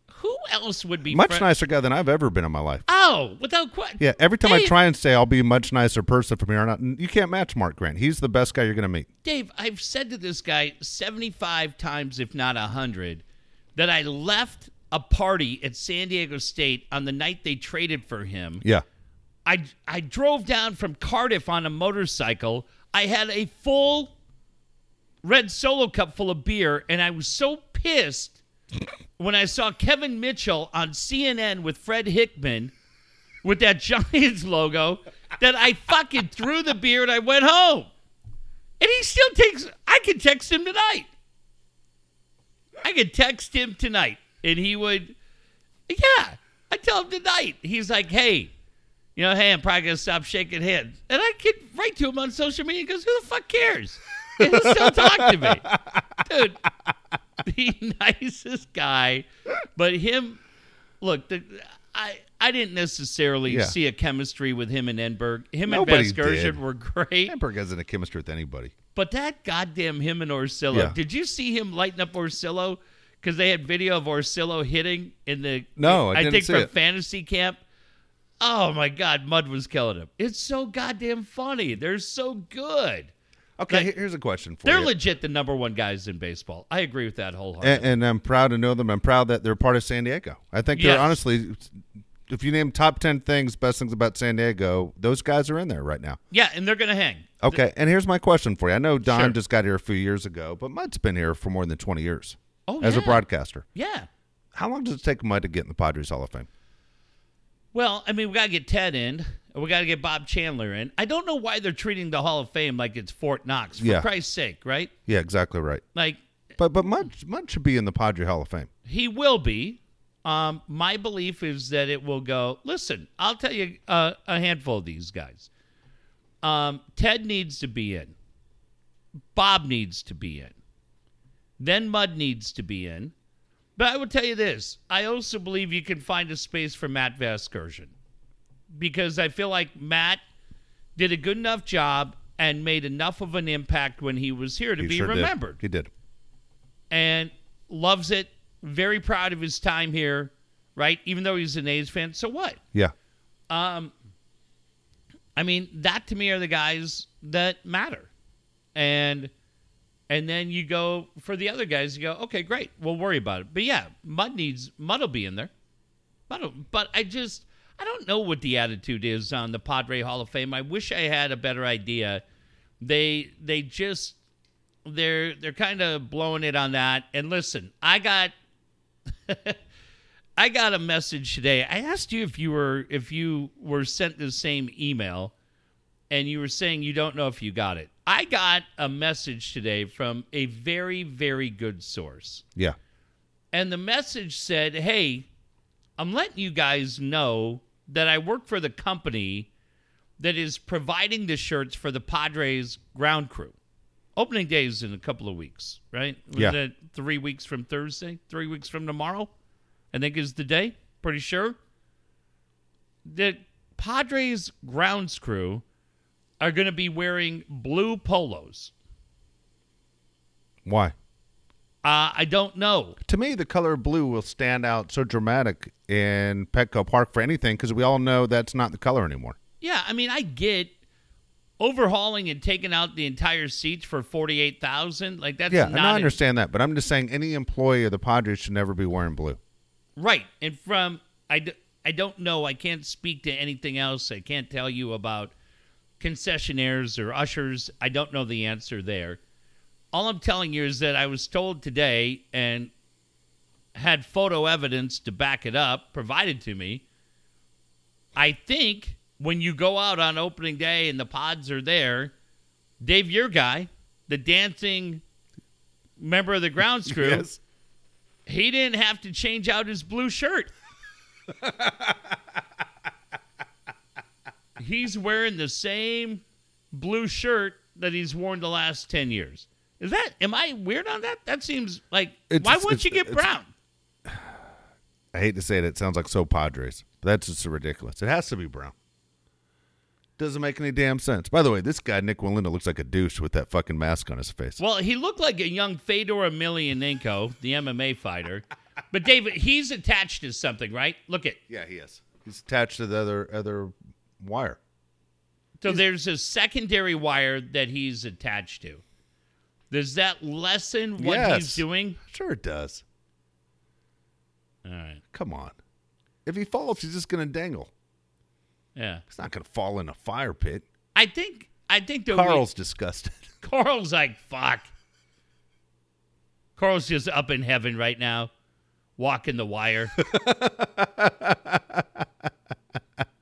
else would be Much friend- nicer guy than I've ever been in my life. Oh, without question. Yeah, every time I try and say I'll be a much nicer person from here on out, you can't match Mark Grant. He's the best guy you're going to meet. Dave, I've said to this guy 75 times, if not 100, that I left a party at San Diego State on the night they traded for him. Yeah. I, I drove down from Cardiff on a motorcycle. I had a full red solo cup full of beer, and I was so pissed when I saw Kevin Mitchell on CNN with Fred Hickman with that Giants logo that I fucking threw the beer and I went home. And he still takes, I could text him tonight. I could text him tonight, and he would, yeah, I tell him tonight. He's like, hey, you know, hey, I'm probably gonna stop shaking hands, and I could write to him on social media. Goes, who the fuck cares? And he'll still talk to me, dude. The nicest guy, but him. Look, the, I I didn't necessarily Yeah. see a chemistry with him and Enberg. Him Nobody and did. were great, Enberg hasn't a chemistry with anybody. but that goddamn him and Orsillo. Yeah. Did you see him lighting up Orsillo? Because they had video of Orsillo hitting in the. No, I didn't think for it. fantasy camp. Oh my God, Mud was killing him. It's so goddamn funny. They're so good. Okay, Like, here's a question for you. They're legit the number one guys in baseball. I agree with that wholeheartedly. and, and I'm proud to know them. I'm proud that they're part of San Diego. I think they're honestly, if you name top 10 things, best things about San Diego, those guys are in there right now. yeah, and they're gonna hang. Okay, and here's my question for you. I know Don Sure. just got here a few years ago, but Mud's been here for more than 20 years Oh, as a broadcaster. Yeah. How long does it take Mud to get in the Padres Hall of Fame? Well, I mean, we got to get Ted in. We got to get Bob Chandler in. I don't know why they're treating the Hall of Fame like it's Fort Knox. For Yeah. Christ's sake, right? Yeah, exactly right. Like But but Mud Mud should be in the Padre Hall of Fame. he will be. Um, my belief is that it will go. Listen, I'll tell you uh, a handful of these guys. Um, Ted needs to be in. Bob needs to be in. Then Mud needs to be in. But I will tell you this: I also believe you can find a space for Matt Vasgersian because I feel like Matt did a good enough job and made enough of an impact when he was here to He be sure did. remembered He did. and loves it. Very proud of his time here, right? Even though he's an A's fan. So what? Yeah. Um, I mean, that to me are the guys that matter. And and then you go for the other guys, you go, okay, great. We'll worry about it. But yeah, Mud needs Mud will be in there. Mud but I just I don't know what the attitude is on the Padre Hall of Fame. I wish I had a better idea. They they just they're they're kind of blowing it on that. And listen, I got I got a message today. I asked you if you were if you were sent the same email and you were saying you don't know if you got it. I got a message today from a very very good source. Yeah. And the message said, "Hey, I'm letting you guys know that I work for the company that is providing the shirts for the Padres ground crew. Opening day is in a couple of weeks, right? Was Yeah. it three weeks from Thursday? Three weeks from tomorrow? I think is the day. Pretty sure. The Padres grounds crew are going to be wearing blue polos. Why? Uh, I don't know. To me, the color blue will stand out so dramatic in Petco Park for anything because we all know that's not the color anymore. Yeah, I mean, I get overhauling and taking out the entire seats for forty eight thousand. Like that's yeah, not and I understand that, but I'm just saying any employee of the Padres should never be wearing blue. right. And from I, d- I don't know. I can't speak to anything else. I can't tell you about concessionaires or ushers. I don't know the answer there. All I'm telling you is that I was told today and had photo evidence to back it up provided to me. I think when you go out on opening day and the pods are there, Dave, your guy, the dancing member of the grounds crew, he didn't have to change out his blue shirt. he's wearing the same blue shirt that he's worn the last 10 years. Is that am I weird on that? That seems like It's- why wouldn't you get brown? I hate to say it, it sounds like so Padres. But that's just ridiculous. It has to be brown. Doesn't make any damn sense. By the way, this guy Nik Wallenda looks like a douche with that fucking mask on his face. Well, he looked like a young Fedor Emelianenko, the MMA fighter. But David, he's attached to something, right? Look at yeah, he is. He's attached to the other other wire. so there's a secondary wire that he's attached to. Does that lessen what Yes. he's doing? Sure, it does. All right. Come on. If he falls, he's just going to dangle. Yeah. He's not going to fall in a fire pit. I think I think the Karl's disgusted. Karl's like fuck. Karl's just up in heaven right now, walking the wire.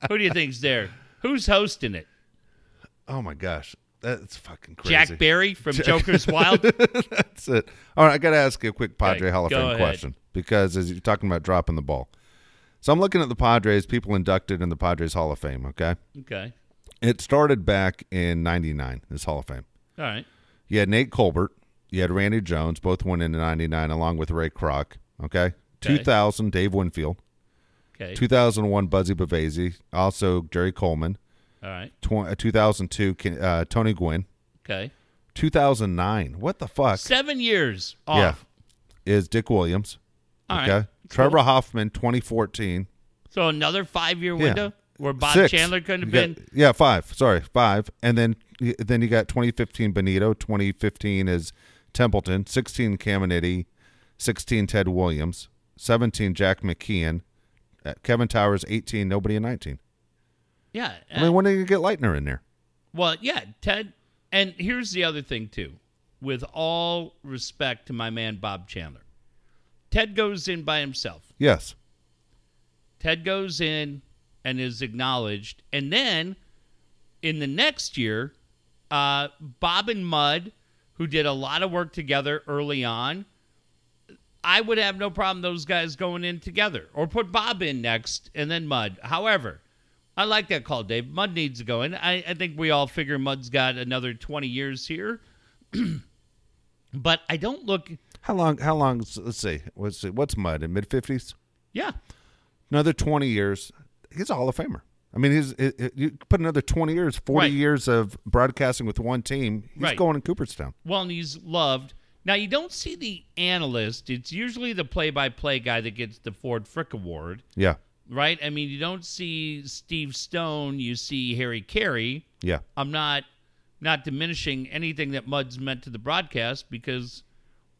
Who do you think's there? Who's hosting it? oh my gosh, that's fucking crazy. Jack Barry from Joker's Wild. That's it. All right, I got to ask you a quick Padre Okay, Hall of Fame question because as you're talking about dropping the ball. So I'm looking at the Padres, people inducted in the Padres Hall of Fame, okay? Okay. It started back in 99, this Hall of Fame. All right. You had Nate Colbert, you had Randy Jones, both went in 99 along with Ray Kroc, okay? Okay. 2000, Dave Winfield. Okay. 2001, Buzzie Bavasi, also Jerry Coleman. All right. Tw- uh, 2002, uh, Tony Gwynn. Okay. 2009, what the fuck Seven years off. Yeah. is Dick Williams. All right. okay. Trevor Hoffman, 2014. So another five year Yeah. window where Bob Six. Chandler couldn't have You been. got- yeah, five. Sorry, five. And then then you got 2015 Benito, 2015 is Templeton, 16 Caminiti, 16 Ted Williams, 17 Jack McKeon, uh, Kevin Towers, 18 nobody in 19. Yeah. I mean, when did you get Leitner in there? Well, yeah, Ted. And here's the other thing, too. With all respect to my man, Bob Chandler, Ted goes in by himself. Yes. Ted goes in and is acknowledged. And then in the next year, uh, Bob and Mud, who did a lot of work together early on, I would have no problem those guys going in together or put Bob in next and then Mud. However, I like that call, Dave. Mud needs to go in. I, I think we all figure Mud's got another 20 years here. but I don't look. How long? How long? Let's see. What's what's Mud in mid 50s? Yeah. Another 20 years. He's a Hall of Famer. I mean, he's you put another 20 years, 40 Right. years of broadcasting with one team. He's Right. going in Cooperstown. Well, and he's loved. Now you don't see the analyst. It's usually the play-by-play guy that gets the Ford Frick Award, Yeah. Right? I mean, you don't see Steve Stone. You see Harry Caray. Yeah. I'm not not diminishing anything that Mud's meant to the broadcast because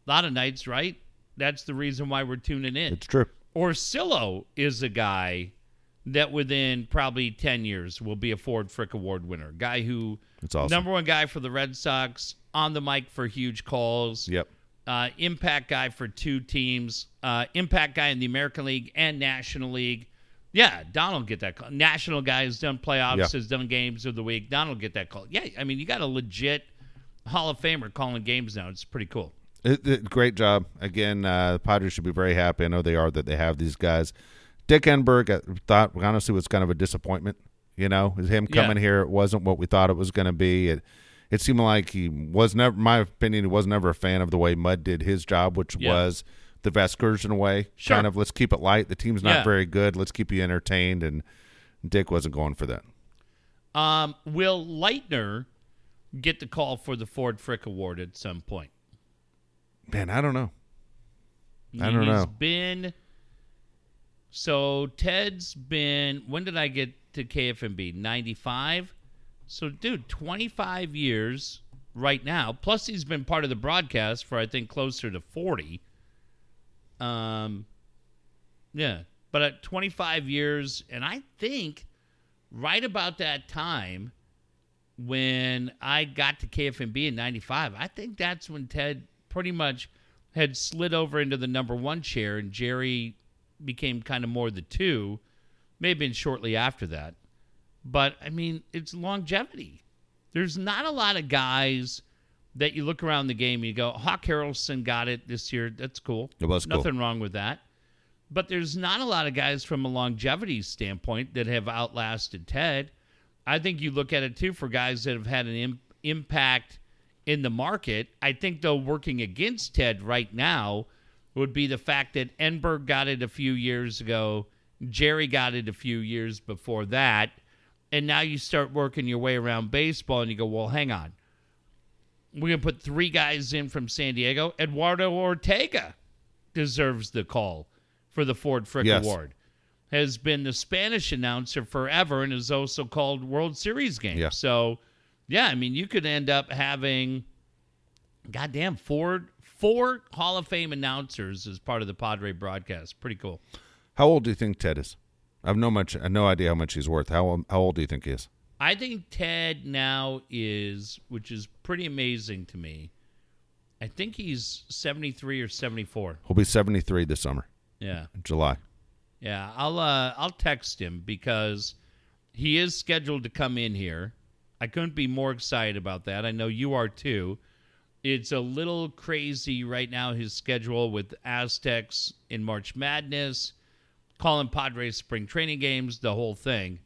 a lot of nights, right? That's the reason why we're tuning in. It's true. Orsillo is a guy that within probably 10 years will be a Ford Frick Award winner. Guy who It's awesome. number one guy for the Red Sox, on the mic for huge calls. Yep. uh, impact guy for two teams, uh, impact guy in the American League and National League. Yeah, Donald get that call. National guy has done playoffs, Yeah. has done games of the week. Donald get that call. Yeah, I mean you got a legit Hall of Famer calling games now. It's pretty cool. It, it- great job again. Uh, the Padres should be very happy. I know they are that they have these guys. Dick Enberg, I thought honestly was kind of a disappointment. You know, him Yeah. coming here, it wasn't what we thought it was going to be. It it seemed like he was never, my opinion, he was never a fan of the way Mud did his job, which Yeah. was the Vasgersian way. Sure. Kind of let's keep it light. The team's not Yeah. very good. Let's keep you entertained. And Dick wasn't going for that. Um, will Leitner get the call for the Ford Frick Award at some point? Man, I don't know. I don't He's know. been so Ted's been when did I get to KFMB? 95. So dude, 25 years right now. Plus he's been part of the broadcast for I think closer to 40. Um yeah, but at 25 years and I think right about that time when I got to KFMB in 95, I think that's when Ted pretty much had slid over into the number one chair and Jerry became kind of more the two. May have been shortly after that. But, I mean, it's longevity. There's not a lot of guys that you look around the game and you go, Hawk Harrelson got it this year. That's cool. It was cool. Nothing wrong with that. But there's not a lot of guys from a longevity standpoint that have outlasted Ted. I think you look at it too for guys that have had an Im- impact in the market. I think, though, working against Ted right now would be the fact that Enberg got it a few years ago, Jerry got it a few years before that, and now you start working your way around baseball and you go, well, hang on. We're going to put three guys in from San Diego. Eduardo Ortega deserves the call for the Ford Frick Yes. Award. Has been the Spanish announcer forever and has also called World Series games. Yeah. So, yeah, I mean, you could end up having, goddamn, four four Hall of Fame announcers as part of the Padre broadcast. Pretty cool. How old do you think Ted is? I have no much, I have no idea how much he's worth. How how old do you think he is? I think Ted now is, which is pretty amazing to me. I think he's 73 or 74. He'll be seventy three this summer, Yeah. July. Yeah, I'll uh I'll text him because he is scheduled to come in here. I couldn't be more excited about that. I know you are too. It's a little crazy right now his schedule with Aztecs in March Madness, calling Padres spring training games, the whole thing.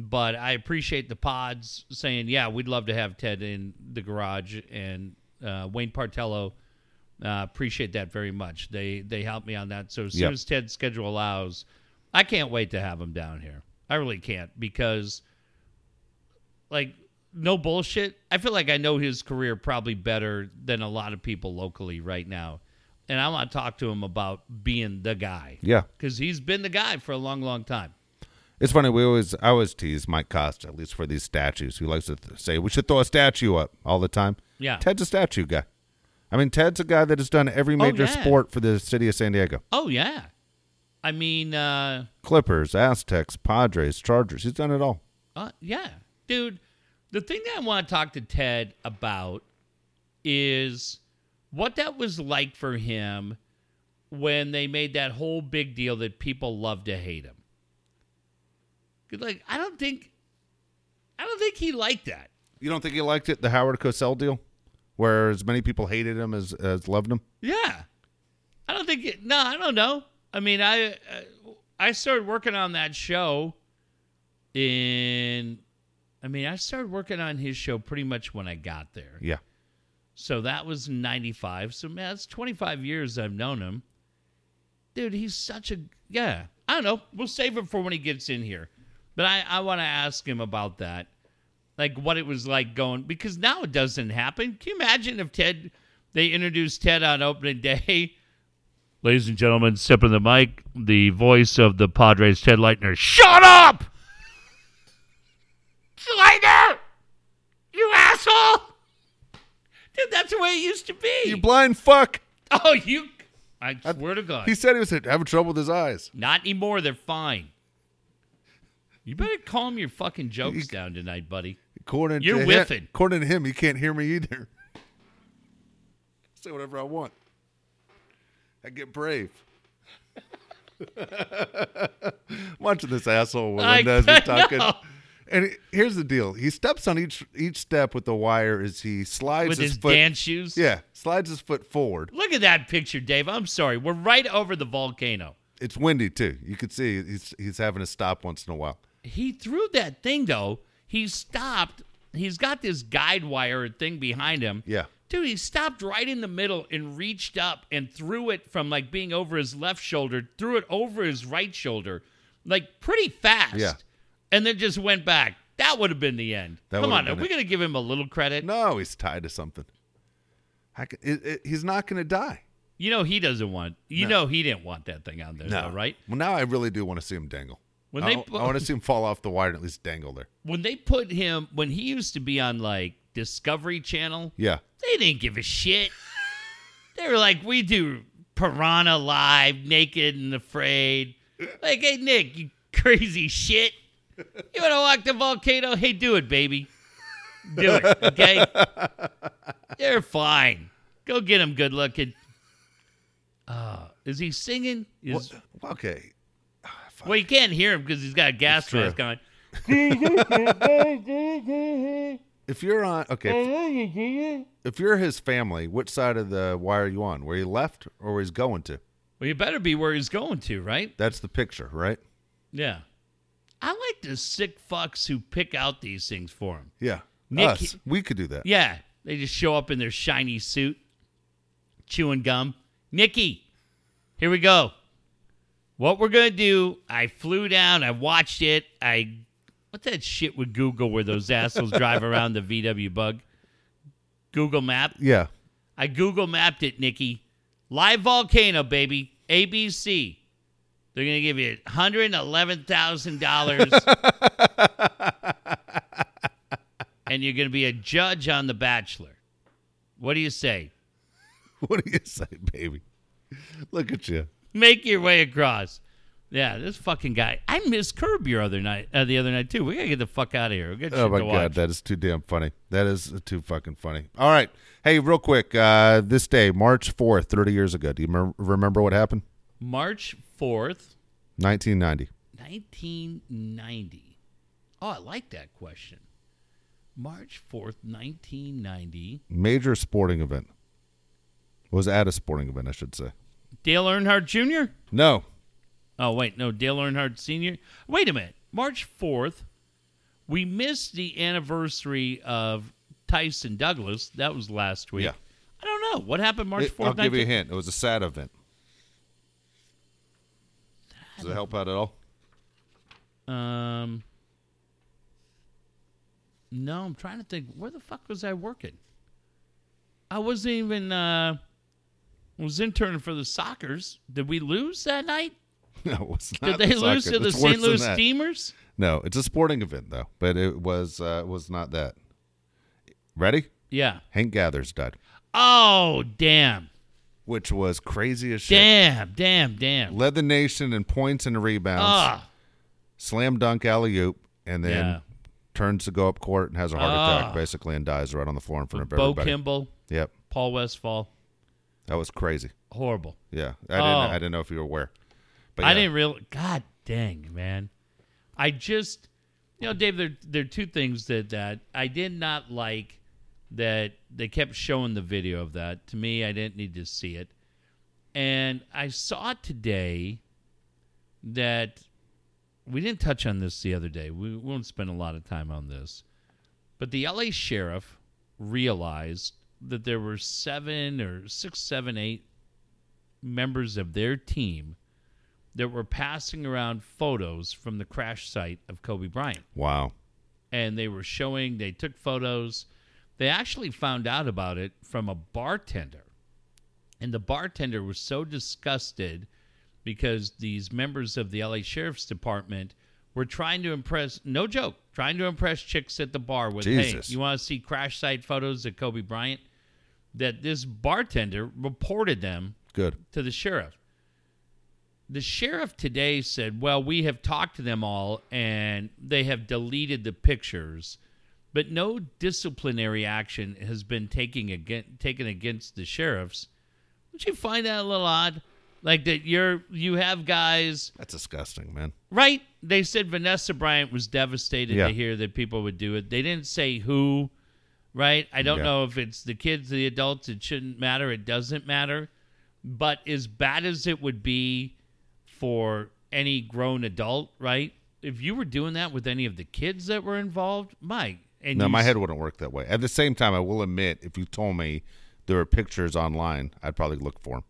But I appreciate the pods saying, "Yeah, we'd love to have Ted in the garage." And uh, Wayne Partello, uh, appreciate that very much. They they helped me on that. So as soon Yep. as Ted's schedule allows, I can't wait to have him down here. I really can't because, like, no bullshit. I feel like I know his career probably better than a lot of people locally right now, and I want to talk to him about being the guy Yeah, because he's been the guy for a long, long time. It's funny. We always I always tease Mike Costa at least for these statues. Who likes to th- say we should throw a statue up all the time. Yeah. Ted's a statue guy. I mean, Ted's a guy that has done every major Oh, yeah. sport for the city of San Diego. Oh yeah, I mean, uh, Clippers, Aztecs, Padres, Chargers. He's done it all. Uh, yeah, dude. The thing that I want to talk to Ted about is what that was like for him when they made that whole big deal that people love to hate him. Like, I don't think, I don't think he liked that. You don't think he liked it, the Howard Cosell deal, where as many people hated him as as loved him? Yeah, I don't think. It, no, I don't know. I mean, I uh, I started working on that show in. I mean, I started working on his show pretty much when I got there. Yeah. So that was 95. So, man, that's 25 years I've known him. Dude, he's such a. Yeah. I don't know. We'll save him for when he gets in here. But I, I want to ask him about that. Like what it was like going. Because now it doesn't happen. Can you imagine if Ted. They introduced Ted on opening day? Ladies and gentlemen, step in the mic. The voice of the Padres, Ted Leitner. Shut up! Leitner! You asshole! Dude, that's the way it used to be. You blind fuck. oh, you. I swear to God. He said he was having trouble with his eyes. Not anymore. They're fine. You better calm your fucking jokes down tonight, buddy. According You're to whiffing. Him, according to him, he can't hear me either. Say whatever I want. I get brave. Watching this asshole Melendez be talking. know. And he- here's the deal: he steps on each each step with the wire as he slides With his, his foot. dance shoes. Yeah, slides his foot forward. Look at that picture, Dave. I'm sorry. We're right over the volcano. It's windy too. You can see he's he's having to stop once in a while. He threw that thing though. He stopped. He's got this guide wire thing behind him. Yeah. Dude, he stopped right in the middle and reached up and threw it from like being over his left shoulder, threw it over his right shoulder, like pretty fast. Yeah. And then just went back. That would have been the end. That Come on, are we going to give him a little credit? No, he's tied to something. Can, it, it, he's not going to die. You know he doesn't want. You No. know he didn't want that thing on there, though, right? Well, now I really do want to see him dangle. When I, they I want to see him fall off the wire and at least dangle there. When they put him, when he used to be on like Discovery Channel, Yeah. they didn't give a shit. they were like, we do Piranha Live, Naked and Afraid. Like, hey, Nick, you crazy shit. You want to walk the volcano? Hey, do it, baby. Do it, okay? They're fine. Go get him, good looking. Uh, is he singing? Is, Well, okay. Well, you can't hear him because he's got a gas true. mask on. If you're on, okay. If, if you're his family, which side of the wire are you on? Where he left or where he's going to? Well, you better be where he's going to, right? That's the picture, right? Yeah. I like the sick fucks who pick out these things for him. Yeah. Nick- Us. We could do that. Yeah, they just show up in their shiny suit, chewing gum. Nikki, here we go. What we're gonna do? I flew down. I watched it. I what's that shit with Google where those assholes drive around the VW Bug? Google Map. Yeah. I Google mapped it, Nikki. Live volcano, baby. ABC. They're gonna give you hundred and eleven thousand dollars, and you're gonna be a judge on The Bachelor. What do you say? What do you say, baby? Look at you. Make your way across. Yeah, this fucking guy. I missed Curb your other night. Uh, the other night too. We gotta get the fuck out of here. We got Oh my god, that is too damn funny. That is too fucking funny. All right, hey, real quick, uh, this day, March fourth, thirty years ago. Do you mem- remember what happened? March fourth, Nineteen ninety. nineteen ninety. Oh, I like that question. March fourth, nineteen ninety. Major sporting event. Was at a sporting event, I should say. Dale Earnhardt Jr. No, Oh wait, no, Dale Earnhardt Sr. Wait a minute, March fourth. We missed the anniversary of Tyson Douglas. That was last week. Yeah. I don't know what happened March It- fourth. I'll give you a hint. It was a sad event. Does it help out at all? Um, no, I'm trying to think. Where the fuck was I working? I wasn't even. uh was interning for the Sockers. Did we lose that night? No, it's not. Did they the lose to the It's St. Louis. Steamers? No, it's a sporting event though, but it was uh, was not that. Ready? Yeah. Hank Gathers died, Oh, damn. which was crazy as shit. Damn, damn, damn. Led the nation in points and rebounds. Ah, Slam dunk alley oop, and then Yeah. turns to go up court and has a heart Ah. attack basically and dies right on the floor in front of Bo everybody. Kimble, Yep, Paul Westhead. That was crazy. Horrible. Yeah, I didn't. Oh. I didn't know if you were aware. But I didn't real. God dang, man. I just, you know, Dave. There, there are two things that that I did not like that they kept showing the video of that. To me, I didn't need to see it, and I saw today that we didn't touch on this the other day. We won't spend a lot of time on this, but the LA sheriff realized that there were seven or six, seven, eight members of their team that were passing around photos from the crash site of Kobe Bryant. Wow. And they were showing, they took photos. They actually found out about it from a bartender. And the bartender was so disgusted because these members of the LA Sheriff's Department were trying to impress, no joke, trying to impress chicks at the bar with, Jesus. hey, you want to see crash site photos of Kobe Bryant? That this bartender reported them Good. to the sheriff. The sheriff today said, "Well, we have talked to them all and they have deleted the pictures, but no disciplinary action has been taking again, taken against the sheriffs." Don't you find that a little odd? Like that you're you have guys That's disgusting, man. right? They said Vanessa Bryant was devastated Yeah. to hear that people would do it. They didn't say who, right? I don't Yeah. know if it's the kids, the adults, it shouldn't matter. It doesn't matter. But as bad as it would be for any grown adult, right? If you were doing that with any of the kids that were involved, my and No, my s- head wouldn't work that way. At the same time, I will admit, if you told me there were pictures online, I'd probably look for them.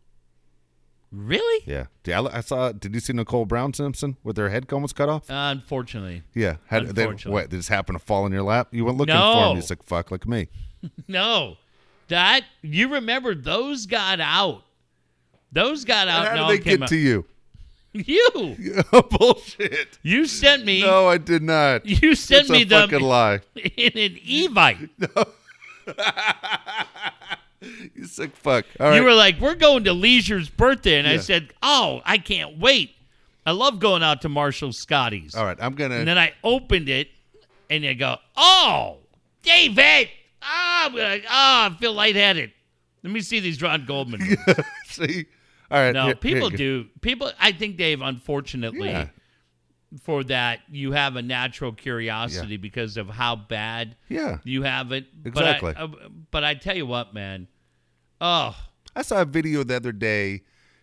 Really, Yeah. Yeah, I saw. Did you see Nicole Brown Simpson with her head almost cut off? unfortunately, Yeah. They, Unfortunately. what? Did this happen to fall in your lap? You went looking for No. him. You sick fuck like me. no. That you remember those got out. Those got out. How and did they came get out. to you? You, oh, Bullshit. you sent me. No, I did not. You sent That's me a them fucking lie. in an Evite. You sick fuck. All right. You were like, "We're going to Leisure's birthday," and I said, "Oh, I can't wait. I love going out to Marshal Scotty's." All right. I'm gonna. And then I opened it, and you go, "Oh, David! Ah, I'm like, ah, I feel lightheaded. Let me see these Ron Goldman." see. All right. No, here- people here- do. People, I think, Dave. Unfortunately, Yeah. For that, you have a natural curiosity because of how bad Yeah. you have it. Exactly. But I, uh, but I tell you what, man. Oh, I saw a video the other day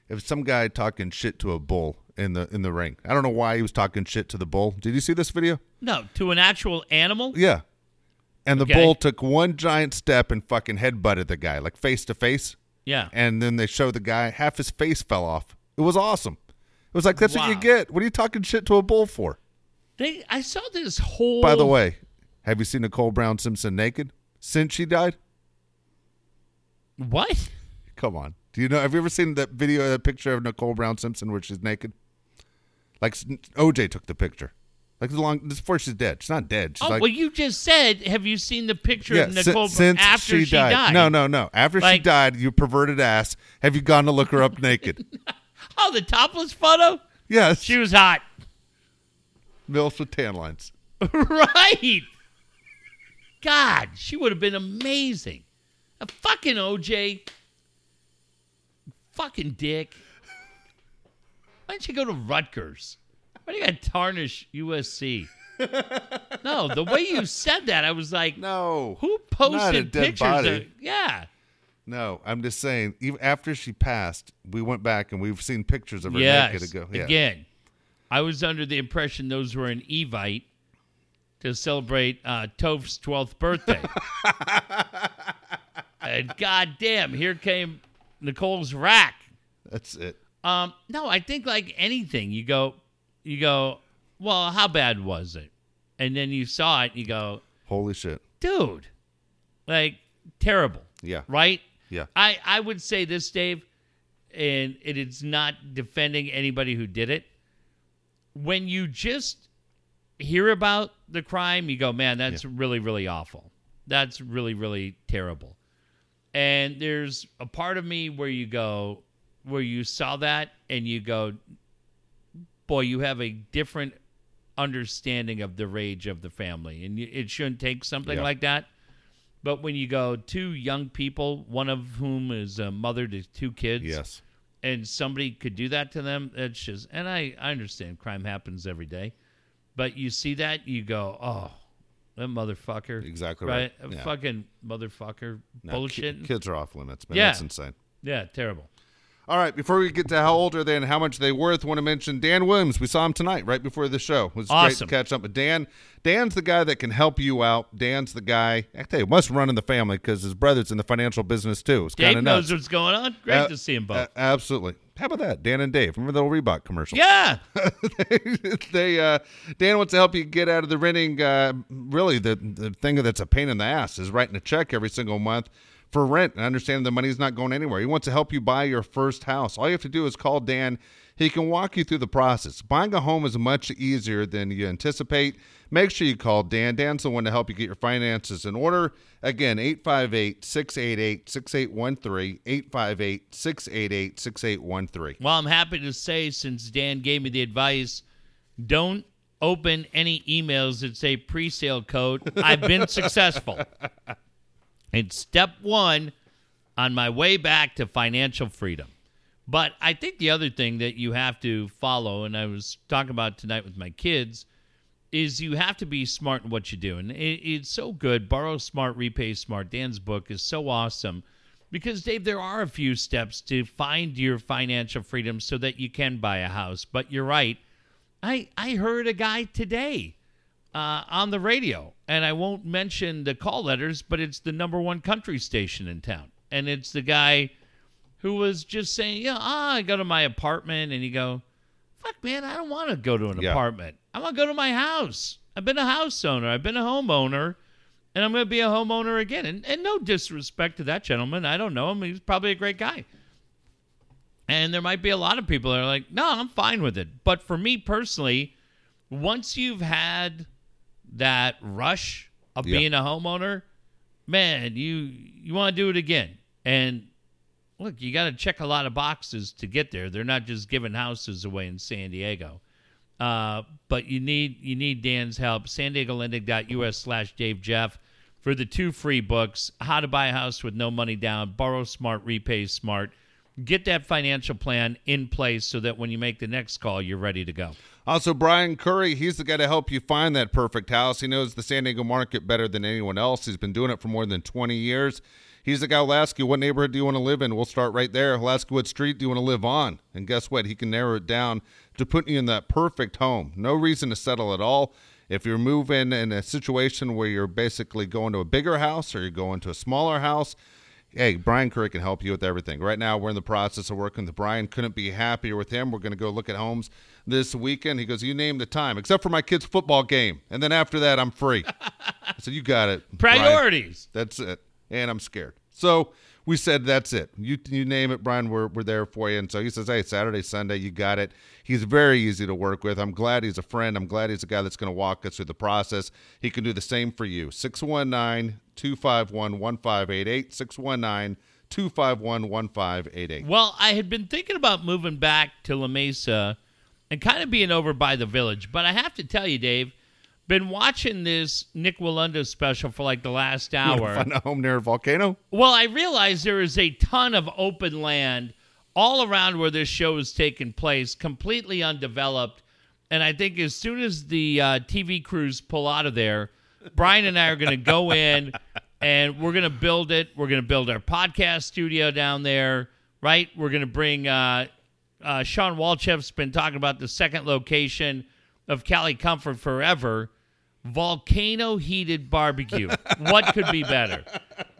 of some guy talking shit to a bull in the in the ring. I don't know why he was talking shit to the bull. Did you see this video? no, to an actual animal. Yeah. And the Okay. bull took one giant step and fucking headbutted the guy, like face to face. Yeah. And then they show the guy, half his face fell off. It was awesome. It was like, that's what you get. What are you talking shit to a bull for? They, I saw this whole. By the way, have you seen Nicole Brown Simpson naked since she died? what? Come on. Do you know? Have you ever seen that video, that picture of Nicole Brown Simpson where she's naked? Like OJ took the picture. Like long before she's dead. She's not dead. She's Oh, like well, you just said, have you seen the picture yeah, of Nicole since after she, died. No, no, no. After she died, you perverted ass. Have you gone to look her up naked? Oh, the topless photo. Yes. She was hot. Mills with tan lines. right. God, she would have been amazing. A fucking OJ. Fucking dick. Why don't you go to Rutgers? Why do you got tarnish USC? no, the way you said that, I was like, No. who posted pictures of yeah. No, I'm just saying. Even after she passed, we went back and we've seen pictures of her Yes. naked ago. Yeah. Again, I was under the impression those were an Evite to celebrate uh, Toph's 12th birthday. and goddamn, here came Nicole's rack. That's it. Um, no, I think like anything, you go, you go, well, how bad was it? And then you saw it, and you go, Holy shit. dude, like terrible. Yeah. Right? Yeah. I, I would say this, Dave, and it is not defending anybody who did it. When you just hear about the crime, you go, man, that's really, really awful. That's really, really terrible. And there's a part of me where you go, where you saw that and you go, boy, you have a different understanding of the rage of the family. And it shouldn't take something Yeah. like that. But when you go two young people, one of whom is a mother to two kids, Yes. and somebody could do that to them, it's just. And I, I understand crime happens every day, but you see that, you go, oh, that motherfucker, Exactly right? right. A Yeah. fucking motherfucker, No, bullshit. ki- kids are off limits, man. Yeah. That's insane. yeah, terrible. All right, before we get to how old are they and how much they worth, want to mention Dan Williams. We saw him tonight, right before the show. It was great to catch up with Dan. Dan's the guy that can help you out. Dan's the guy. I tell you, must run in the family because his brother's in the financial business too. It's kind Dave of knows what's going on. Great Uh, to see him both. uh, absolutely. How about that, Dan and Dave? Remember the old Reebok commercial? yeah, they uh, Dan wants to help you get out of the renting. Uh, really, the the thing that's a pain in the ass is writing a check every single month for rent and understand the money's not going anywhere. He wants to help you buy your first house. All you have to do is call Dan. He can walk you through the process. Buying a home is much easier than you anticipate. Make sure you call Dan. Dan's the one to help you get your finances in order. Again, 858 688 6813. 858 688 6813. Well, I'm happy to say, since Dan gave me the advice, don't open any emails that say pre sale code. I've been successful. It's step one on my way back to financial freedom. But I think the other thing that you have to follow, and I was talking about tonight with my kids, is you have to be smart in what you do. And it, it's so good. Borrow smart, repay smart. Dan's book is so awesome because, Dave, there are a few steps to find your financial freedom so that you can buy a house. But you're right. I, I heard a guy today uh, on the radio, and I won't mention the call letters, but it's the number one country station in town. And it's the guy who was just saying, yeah, ah, I go to my apartment, and you go, fuck, man, I don't want to go to an Yeah. apartment. I want to go to my house. I've been a house owner. I've been a homeowner, and I'm going to be a homeowner again. And, and no disrespect to that gentleman. I don't know him. He's probably a great guy. And there might be a lot of people that are like, no, I'm fine with it. But for me personally, once you've had that rush of Yeah. being a homeowner, man, you you want to do it again. And look, you got to check a lot of boxes to get there. They're not just giving houses away in San Diego. Uh, but you need you need Dan's help. San Diego Lending.us slash Dave Jeff for the two free books: How to Buy a House with No Money Down, Borrow Smart, Repay Smart. Get that financial plan in place so that when you make the next call, you're ready to go. Also, Brian Curry, he's the guy to help you find that perfect house. He knows the San Diego market better than anyone else. He's been doing it for more than 20 years. He's the guy who'll ask you, what neighborhood do you want to live in? We'll start right there. He'll ask you, what street do you want to live on? And guess what? He can narrow it down to put you in that perfect home. No reason to settle at all. If you're moving in a situation where you're basically going to a bigger house or you're going to a smaller house, hey, Brian Curry can help you with everything. Right now, we're in the process of working with Brian. Couldn't be happier with him. We're going to go look at homes this weekend. He goes, You name the time, except for my kid's football game. And then after that, I'm free. I said, You got it. Brian. Priorities. That's it. And I'm scared. So we said, That's it. You you name it, Brian, we're, we're there for you. And so he says, Hey, Saturday, Sunday, you got it. He's very easy to work with. I'm glad he's a friend. I'm glad he's a guy that's going to walk us through the process. He can do the same for you. 619 251 1588. 619 251 1588. Well, I had been thinking about moving back to La Mesa and kind of being over by the village, but I have to tell you, Dave, been watching this Nik Wallenda special for like the last hour. Find a home near a volcano? Well, I realize there is a ton of open land all around where this show is taking place, completely undeveloped. And I think as soon as the uh, TV crews pull out of there, Brian and I are going to go in and we're going to build it. We're going to build our podcast studio down there, right? We're going to bring uh, uh, Shawn Walchef's been talking about the second location of Cali Comfort Forever volcano heated barbecue. what could be better?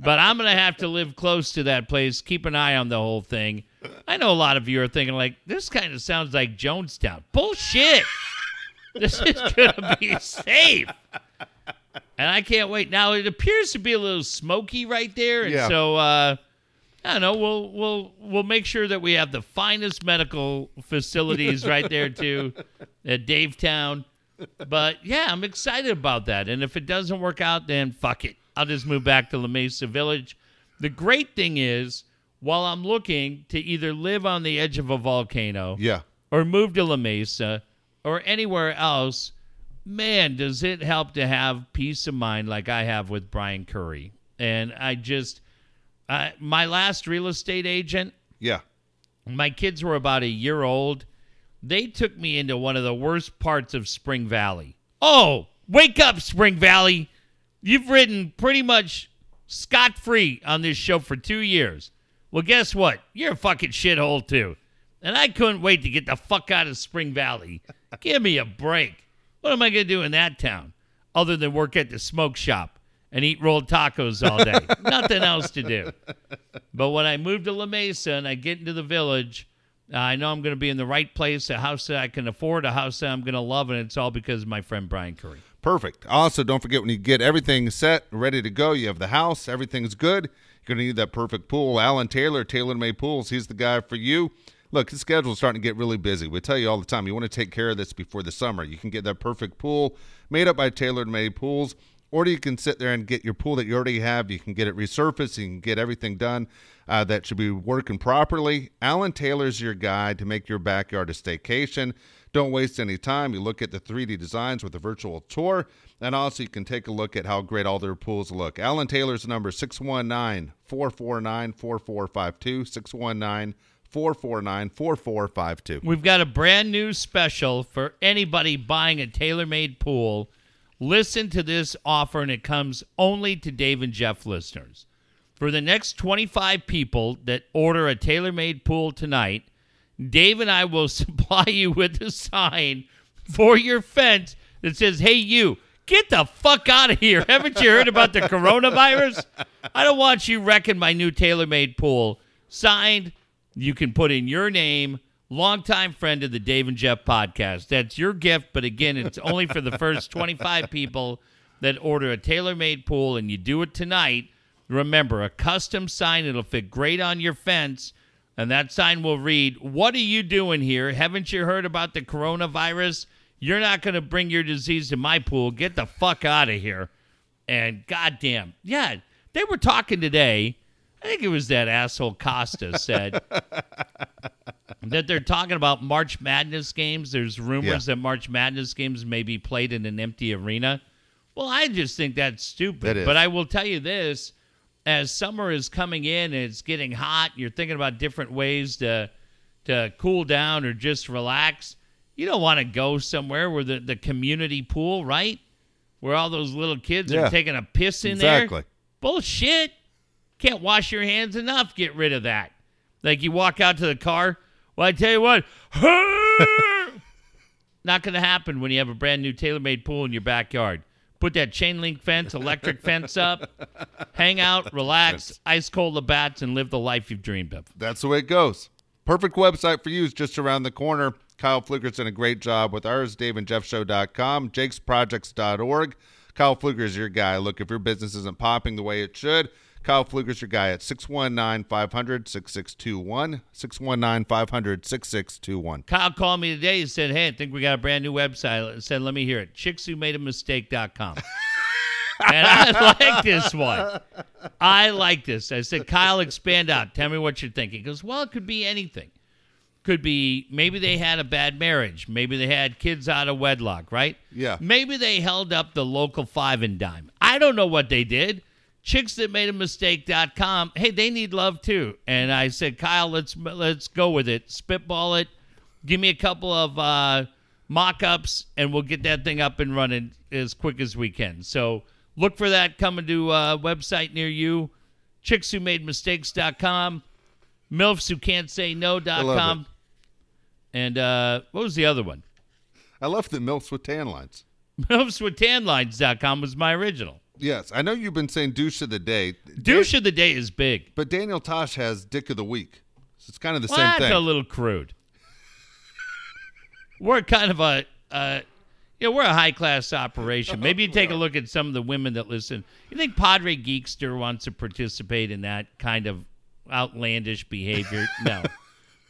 But I'm going to have to live close to that place, keep an eye on the whole thing. I know a lot of you are thinking, like, this kind of sounds like Jonestown. Bullshit. this is going to be safe. And I can't wait. Now, it appears to be a little smoky right there. And Yeah. so, uh, I don't know. We'll we'll we'll make sure that we have the finest medical facilities right there too, at Davetown. But yeah, I'm excited about that. And if it doesn't work out, then fuck it. I'll just move back to La Mesa Village. The great thing is, while I'm looking to either live on the edge of a volcano Yeah. or move to La Mesa or anywhere else, man, does it help to have peace of mind like I have with Brian Curry. And I just, uh, my last real estate agent, Yeah. my kids were about a year old. They took me into one of the worst parts of Spring Valley. Oh, wake up, Spring Valley. You've ridden pretty much scot free on this show for two years. Well, guess what? You're a fucking shithole, too. And I couldn't wait to get the fuck out of Spring Valley. Give me a break. What am I going to do in that town other than work at the smoke shop and eat rolled tacos all day? Nothing else to do. But when I move to La Mesa and I get into the village, uh, I know I'm going to be in the right place, a house that I can afford, a house that I'm going to love, and it's all because of my friend Brian Curry. Perfect. Also, don't forget when you get everything set, ready to go, you have the house, everything's good. You're going to need that perfect pool. Alan Taylor, Taylor Made Pools, he's the guy for you. Look, his schedule's starting to get really busy. We tell you all the time, you want to take care of this before the summer. You can get that perfect pool made up by Taylor Made Pools, or you can sit there and get your pool that you already have. You can get it resurfaced. You can get everything done uh, that should be working properly. Alan Taylor's your guide to make your backyard a staycation. Don't waste any time. You look at the 3D designs with a virtual tour, and also you can take a look at how great all their pools look. Alan Taylor's number 619 449 4452. 619 449 4452. We've got a brand new special for anybody buying a Taylor Made pool. Listen to this offer, and it comes only to Dave and Jeff listeners. For the next 25 people that order a TaylorMade pool tonight, Dave and I will supply you with a sign for your fence that says, Hey, you, get the fuck out of here. Haven't you heard about the coronavirus? I don't want you wrecking my new TaylorMade pool. Signed, you can put in your name, longtime friend of the Dave and Jeff podcast. That's your gift, but again, it's only for the first 25 people that order a Taylor-Made pool, and you do it tonight. Remember, a custom sign, it'll fit great on your fence. And that sign will read, What are you doing here? Haven't you heard about the coronavirus? You're not going to bring your disease to my pool. Get the fuck out of here. And goddamn, yeah, they were talking today. I think it was that asshole Costa said that they're talking about March Madness games. There's rumors Yeah. that March Madness games may be played in an empty arena. Well, I just think that's stupid. But I will tell you this as summer is coming in and it's getting hot, you're thinking about different ways to to cool down or just relax. You don't want to go somewhere where the, the community pool, right? Where all those little kids Yeah. are taking a piss in Exactly. there. Bullshit. Can't wash your hands enough. Get rid of that. Like you walk out to the car. Well, I tell you what, not going to happen when you have a brand new TaylorMade pool in your backyard. Put that chain link fence, electric fence up, hang out, relax, ice cold Labatts, and live the life you've dreamed of. That's the way it goes. Perfect website for you is just around the corner. Kyle Fluker's done a great job with ours, daveandjeffshow.com, jakesprojects.org. Kyle Fluker is your guy. Look, if your business isn't popping the way it should, Kyle Fluker's your guy at 619 500 6621. 619 500 6621. Kyle called me today and said, Hey, I think we got a brand new website. I said, Let me hear it. Chickswhomadeamistake.com. and I like this one. I like this. I said, Kyle, expand out. Tell me what you're thinking. He goes, Well, it could be anything. Could be maybe they had a bad marriage. Maybe they had kids out of wedlock, right? Yeah. Maybe they held up the local five and dime. I don't know what they did. Chicks that made a mistake.com. Hey, they need love too. And I said, Kyle, let's let's go with it. Spitball it. Give me a couple of uh, mock-ups, and we'll get that thing up and running as quick as we can. So look for that coming to a website near you. Chicks who made mistakes.com. MILFs who can't say love no.com. And uh, what was the other one? I left the MILFs with tan lines. MILFswithtanlines.com was my original. Yes, I know you've been saying douche of the day. Douche of the day is big. But Daniel Tosh has dick of the week. So it's kind of the Well, same that's thing. a little crude. we're kind of a, uh, you know, we're a high class operation. Maybe you take a look at some of the women that listen. You think Padre Geekster wants to participate in that kind of outlandish behavior? No.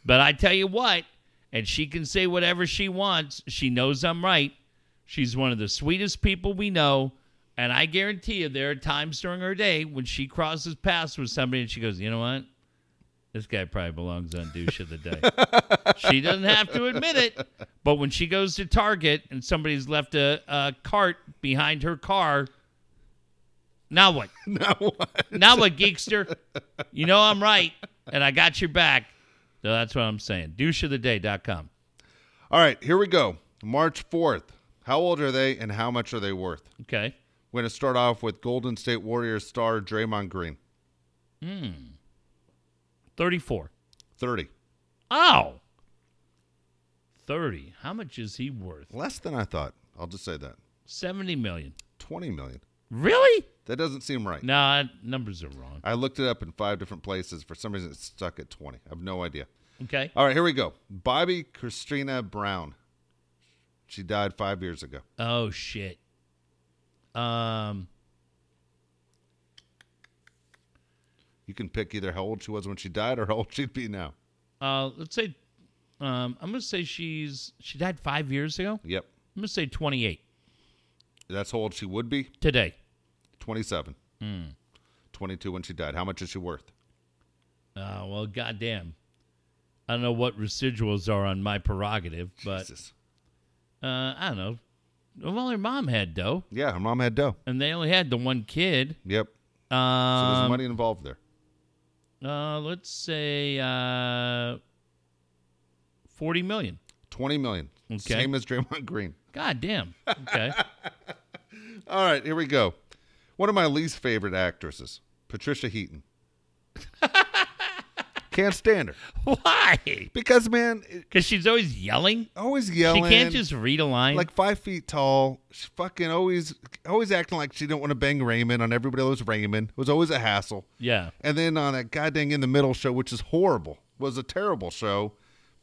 but I tell you what, and she can say whatever she wants. She knows I'm right. She's one of the sweetest people we know. And I guarantee you, there are times during her day when she crosses paths with somebody and she goes, you know what? This guy probably belongs on douche of the day. she doesn't have to admit it, but when she goes to Target and somebody's left a, a cart behind her car, now what? now what? Now what, geekster? You know I'm right, and I got your back. So that's what I'm saying. Doucheoftheday.com. All right, here we go. March 4th. How old are they and how much are they worth? Okay. We're going to start off with Golden State Warriors star Draymond Green. Hmm. 34. 30. Oh. 30. How much is he worth? Less than I thought. I'll just say that. 70 million. 20 million. Really? That doesn't seem right. No, numbers are wrong. I looked it up in five different places. For some reason, it's stuck at 20. I have no idea. Okay. All right, here we go. Bobbi Kristina Brown. She died five years ago. Oh shit. Um You can pick either how old she was when she died or how old she'd be now. uh let's say um I'm gonna say she's she died five years ago. Yep. I'm gonna say twenty eight. That's how old she would be. Today. 27. 22 when she died. How much is she worth? Uh well goddamn. I don't know what residuals are on my prerogative, but Jesus. uh I don't know. Well her mom had dough. Yeah, her mom had dough. And they only had the one kid. Yep. So there's Um money involved there. uh let's say uh Forty million. Twenty million. Okay. Same as Draymond Green. God damn. Okay. All right, here we go. One of my least favorite actresses, Patricia Heaton. Can't stand her Why? because man, Because she's always yelling. always yelling. She can't just read a line. like five feet tall. She fucking always, always acting like she didn't want to bang Raymond on everybody else. Raymond it was always a hassle. yeah. And then on that goddamn in the middle show, which is horrible, was a terrible show.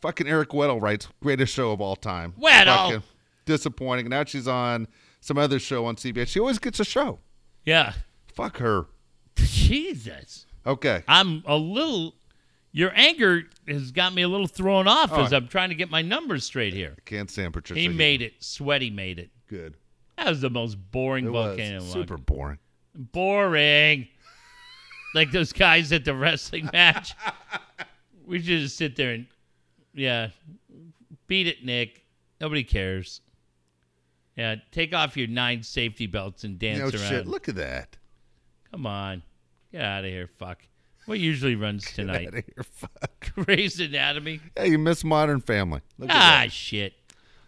Fucking Eric Weddle writes greatest show of all time. Weddle! Fucking disappointing. Now she's on some other show on CBS. She always gets a show. Yeah. Fuck her. Jesus. Okay. I'm a little. Your anger has got me a little thrown off Oh, as I- I'm trying to get my numbers straight here. Can't stand Patricia. He Heaton. made it. Sweaty made it. good. That was the most boring It was volcano. walk. super boring. boring. like those guys at the wrestling match. we should just sit there and, yeah, beat it, Nick. Nobody cares. Yeah, take off your nine safety belts and dance No around. shit. Look at that. Come on, get out of here, fuck. What usually runs Get tonight? outta here. Fuck. Grey's Anatomy. Yeah, you miss Modern Family. Look Ah, shit.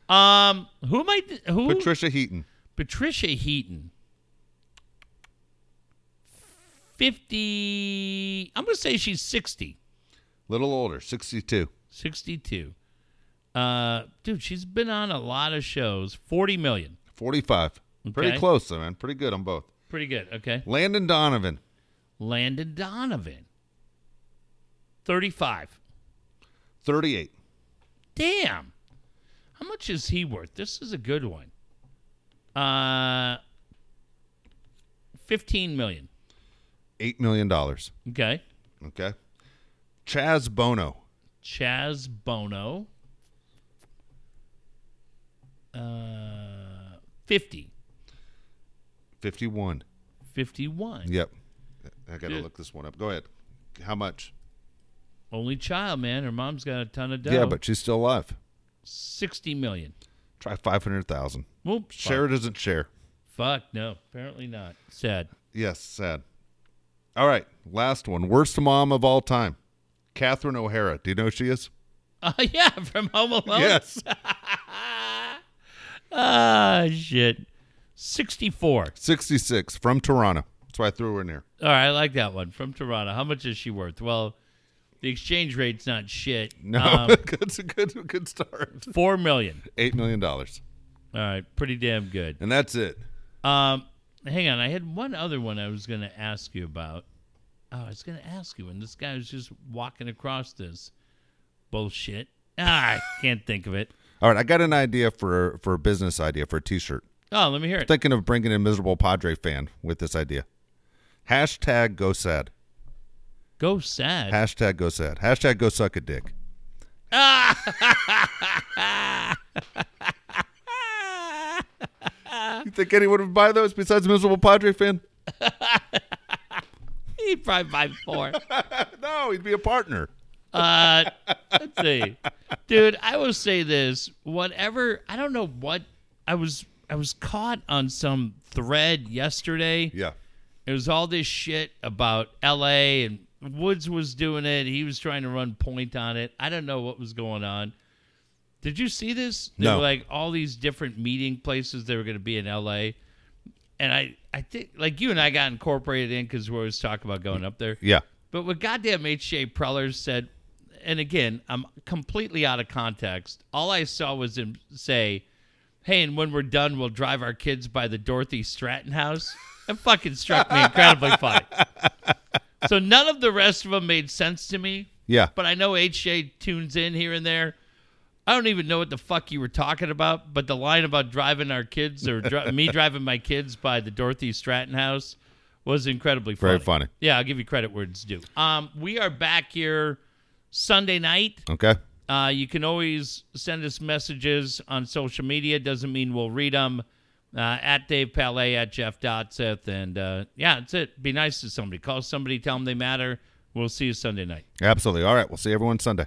Um, who am I? Who? Patricia Heaton. Patricia Heaton. 50. I'm going to say she's 60. Little older, 62. 62. Uh, dude, she's been on a lot of shows. 40 million. 45. Pretty close, man. Pretty good on both. Pretty good. Okay. Landon Donovan, Landon Donovan. 35. 38. Damn. How much is he worth? This is a good one. Uh, 15 million. $8 million. Okay. Okay. Chaz Bono, Chaz Bono. Uh, 50. 51. 51. Yep. I got to look this one up. Go ahead. How much? Only child, man. Her mom's got a ton of dough. Yeah, but she's still alive. 60 million. Try 500,000. Whoop. Cher doesn't share. Fuck, no. Apparently not. Sad. Yes, sad. All right. Last one. Worst mom of all time. Catherine O'Hara. Do you know who she is? Uh, yeah, from Home Alone. Yes. Ah, shit. 64. 66 from Toronto. That's why I threw her in there. All right, I like that one. From Toronto. How much is she worth? Well, the exchange rate's not shit. No, Um, that's a good, good start. Four million. $8 million. All right, pretty damn good. And that's it. Um, hang on, I had one other one I was going to ask you about. Oh, I was going to ask you, and this guy was just walking across this bullshit. Ah, I can't think of it. All right. I got an idea for, for a business idea for a t shirt. Oh, let me hear it. Thinking of bringing a miserable Padre fan with this idea. Hashtag go sad. Go sad. Hashtag go sad. Hashtag go suck a dick. you think anyone would buy those besides miserable Padre fan? he'd probably buy four. no, he'd be a partner. Uh, let's see, dude. I will say this: whatever. I don't know what I was. I was caught on some thread yesterday. Yeah. It was all this shit about L.A. and Woods was doing it. He was trying to run point on it. I don't know what was going on. Did you see this? There No. were like all these different meeting places they were going to be in L.A. And I, I think like you and I got incorporated in because we always talk about going up there. Yeah. But what goddamn H.J. Preller said, and again, I'm completely out of context. All I saw was him say, "Hey, and when we're done, we'll drive our kids by the Dorothy Stratten house." That fucking struck me incredibly funny. So none of the rest of them made sense to me. Yeah. But I know H.J. tunes in here and there. I don't even know what the fuck you were talking about, but the line about driving our kids or dri- me driving my kids by the Dorothy Stratten house was incredibly funny. Very funny. Yeah, I'll give you credit where it's due. Um, we are back here Sunday night. Okay. Uh, you can always send us messages on social media. Doesn't mean we'll read them. Uh, at Dave Palet, at Jeff Dotseth. And uh, yeah, that's it. Be nice to somebody. Call somebody, tell them they matter. We'll see you Sunday night. Absolutely. All right. We'll see everyone Sunday.